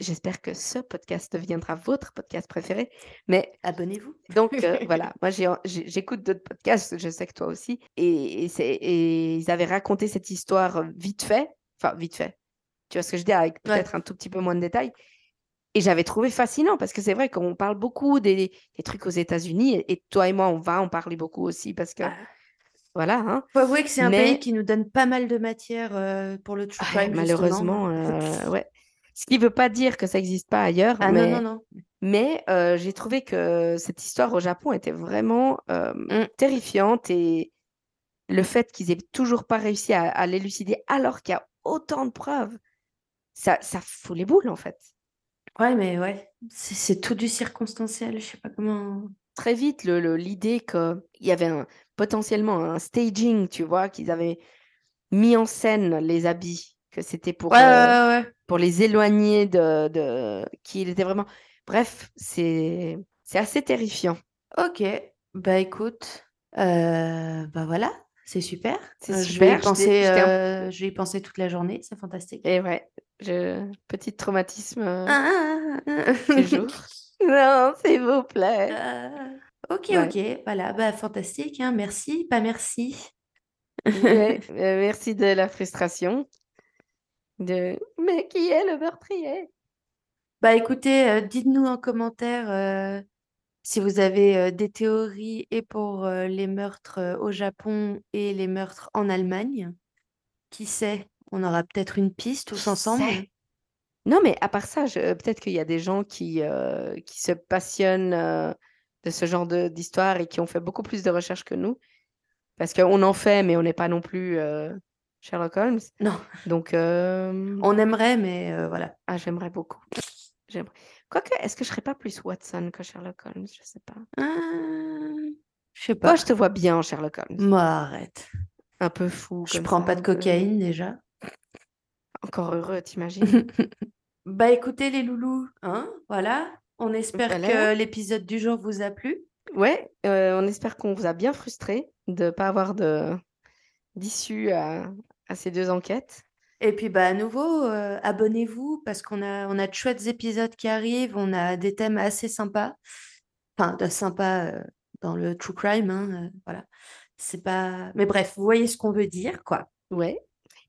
j'espère que ce podcast deviendra votre podcast préféré. Mais Abonnez-vous. donc, euh, voilà, moi, j'écoute d'autres podcasts, je sais que toi aussi. Et, et, c'est- et ils avaient raconté cette histoire vite fait. Enfin, vite fait. Tu vois ce que je dis, avec Ouais. peut-être un tout petit peu moins de détails. Et j'avais trouvé fascinant parce que c'est vrai qu'on parle beaucoup des, des trucs aux États-Unis et, et toi et moi, on va en parler beaucoup aussi parce que, Ah. voilà, hein. Faut avouer que c'est un Mais- pays qui nous donne pas mal de matière euh, pour le true Ouais, crime, malheureusement, euh, ouais. Ce qui ne veut pas dire que ça n'existe pas ailleurs, Ah mais, non, non, non. mais euh, j'ai trouvé que cette histoire au Japon était vraiment euh, Mm. terrifiante et le fait qu'ils aient toujours pas réussi à, à l'élucider alors qu'il y a autant de preuves, ça, ça fout les boules en fait. Ouais, mais ouais, c'est tout du circonstanciel. Je sais pas comment. très vite le- le- l'idée qu'il y avait un- potentiellement un staging, tu vois, qu'ils avaient mis en scène les habits, que c'était pour, Ouais, euh, ouais, ouais. pour les éloigner de, de qu'il était vraiment. Bref, c'est c'est assez terrifiant. Ok, bah écoute, euh, bah voilà, c'est super. C'est Euh, je super, vais y je penser, je euh, je vais y penser toute la journée, c'est fantastique. Et ouais, je... petit traumatisme Ah, ah, ah, du jour. Non, s'il vous plaît. Ah, ok, Ouais. ok, voilà, bah fantastique, hein, merci, pas merci. Ouais, merci de la frustration. De... Mais qui est le meurtrier? Bah écoutez, euh, dites-nous en commentaire euh, si vous avez euh, des théories et pour les meurtres au Japon et les meurtres en Allemagne. Qui sait, on aura peut-être une piste tous Qui ensemble. sait? Non, mais à part ça, peut-être qu'il y a des gens qui, qui se passionnent de ce genre d'histoire et qui ont fait beaucoup plus de recherches que nous. Parce qu'on en fait, mais on n'est pas non plus Sherlock Holmes. Non, Donc, euh, on aimerait, mais euh, voilà. ah, j'aimerais beaucoup. J'aimerais. Quoique, est-ce que je serais pas plus Watson que Sherlock Holmes? Je sais pas. Ah, je sais pas. je te vois bien en Sherlock Holmes. Moi, arrête. Un peu fou. Je prends ça, pas de peu- cocaïne déjà. Encore heureux, t'imagines? Bah écoutez les loulous, hein, voilà. On espère Voilà. que l'épisode du jour vous a plu. Ouais, euh, on espère qu'on vous a bien frustré de ne pas avoir de d'issue à, à ces deux enquêtes. Et puis bah à nouveau, euh, abonnez-vous parce qu'on a on a de chouettes épisodes qui arrivent, on a des thèmes assez sympas. Enfin, de sympas euh, dans le true crime, hein, euh, voilà. C'est pas. Mais bref, vous voyez ce qu'on veut dire, quoi. Ouais.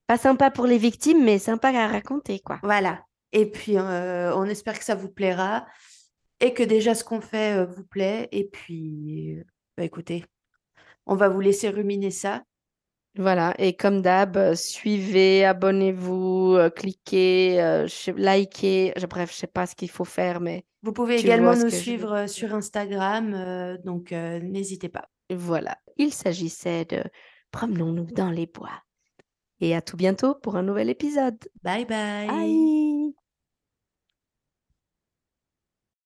Pas sympa pour les victimes, mais sympa à raconter, quoi. Voilà. Et puis, on espère que ça vous plaira et que déjà ce qu'on fait vous plaît. Et puis, bah, écoutez, on va vous laisser ruminer ça. Voilà, et comme d'hab, euh, suivez, abonnez-vous, euh, cliquez, euh, je- likez, je- bref, je sais pas ce qu'il faut faire, mais Vous pouvez Tu également vois ce nous que je veux suivre euh, sur Instagram, euh, donc euh, n'hésitez pas. voilà. Il s'agissait de Promenons-nous dans les bois. Et à tout bientôt pour un nouvel épisode. Bye bye. Bye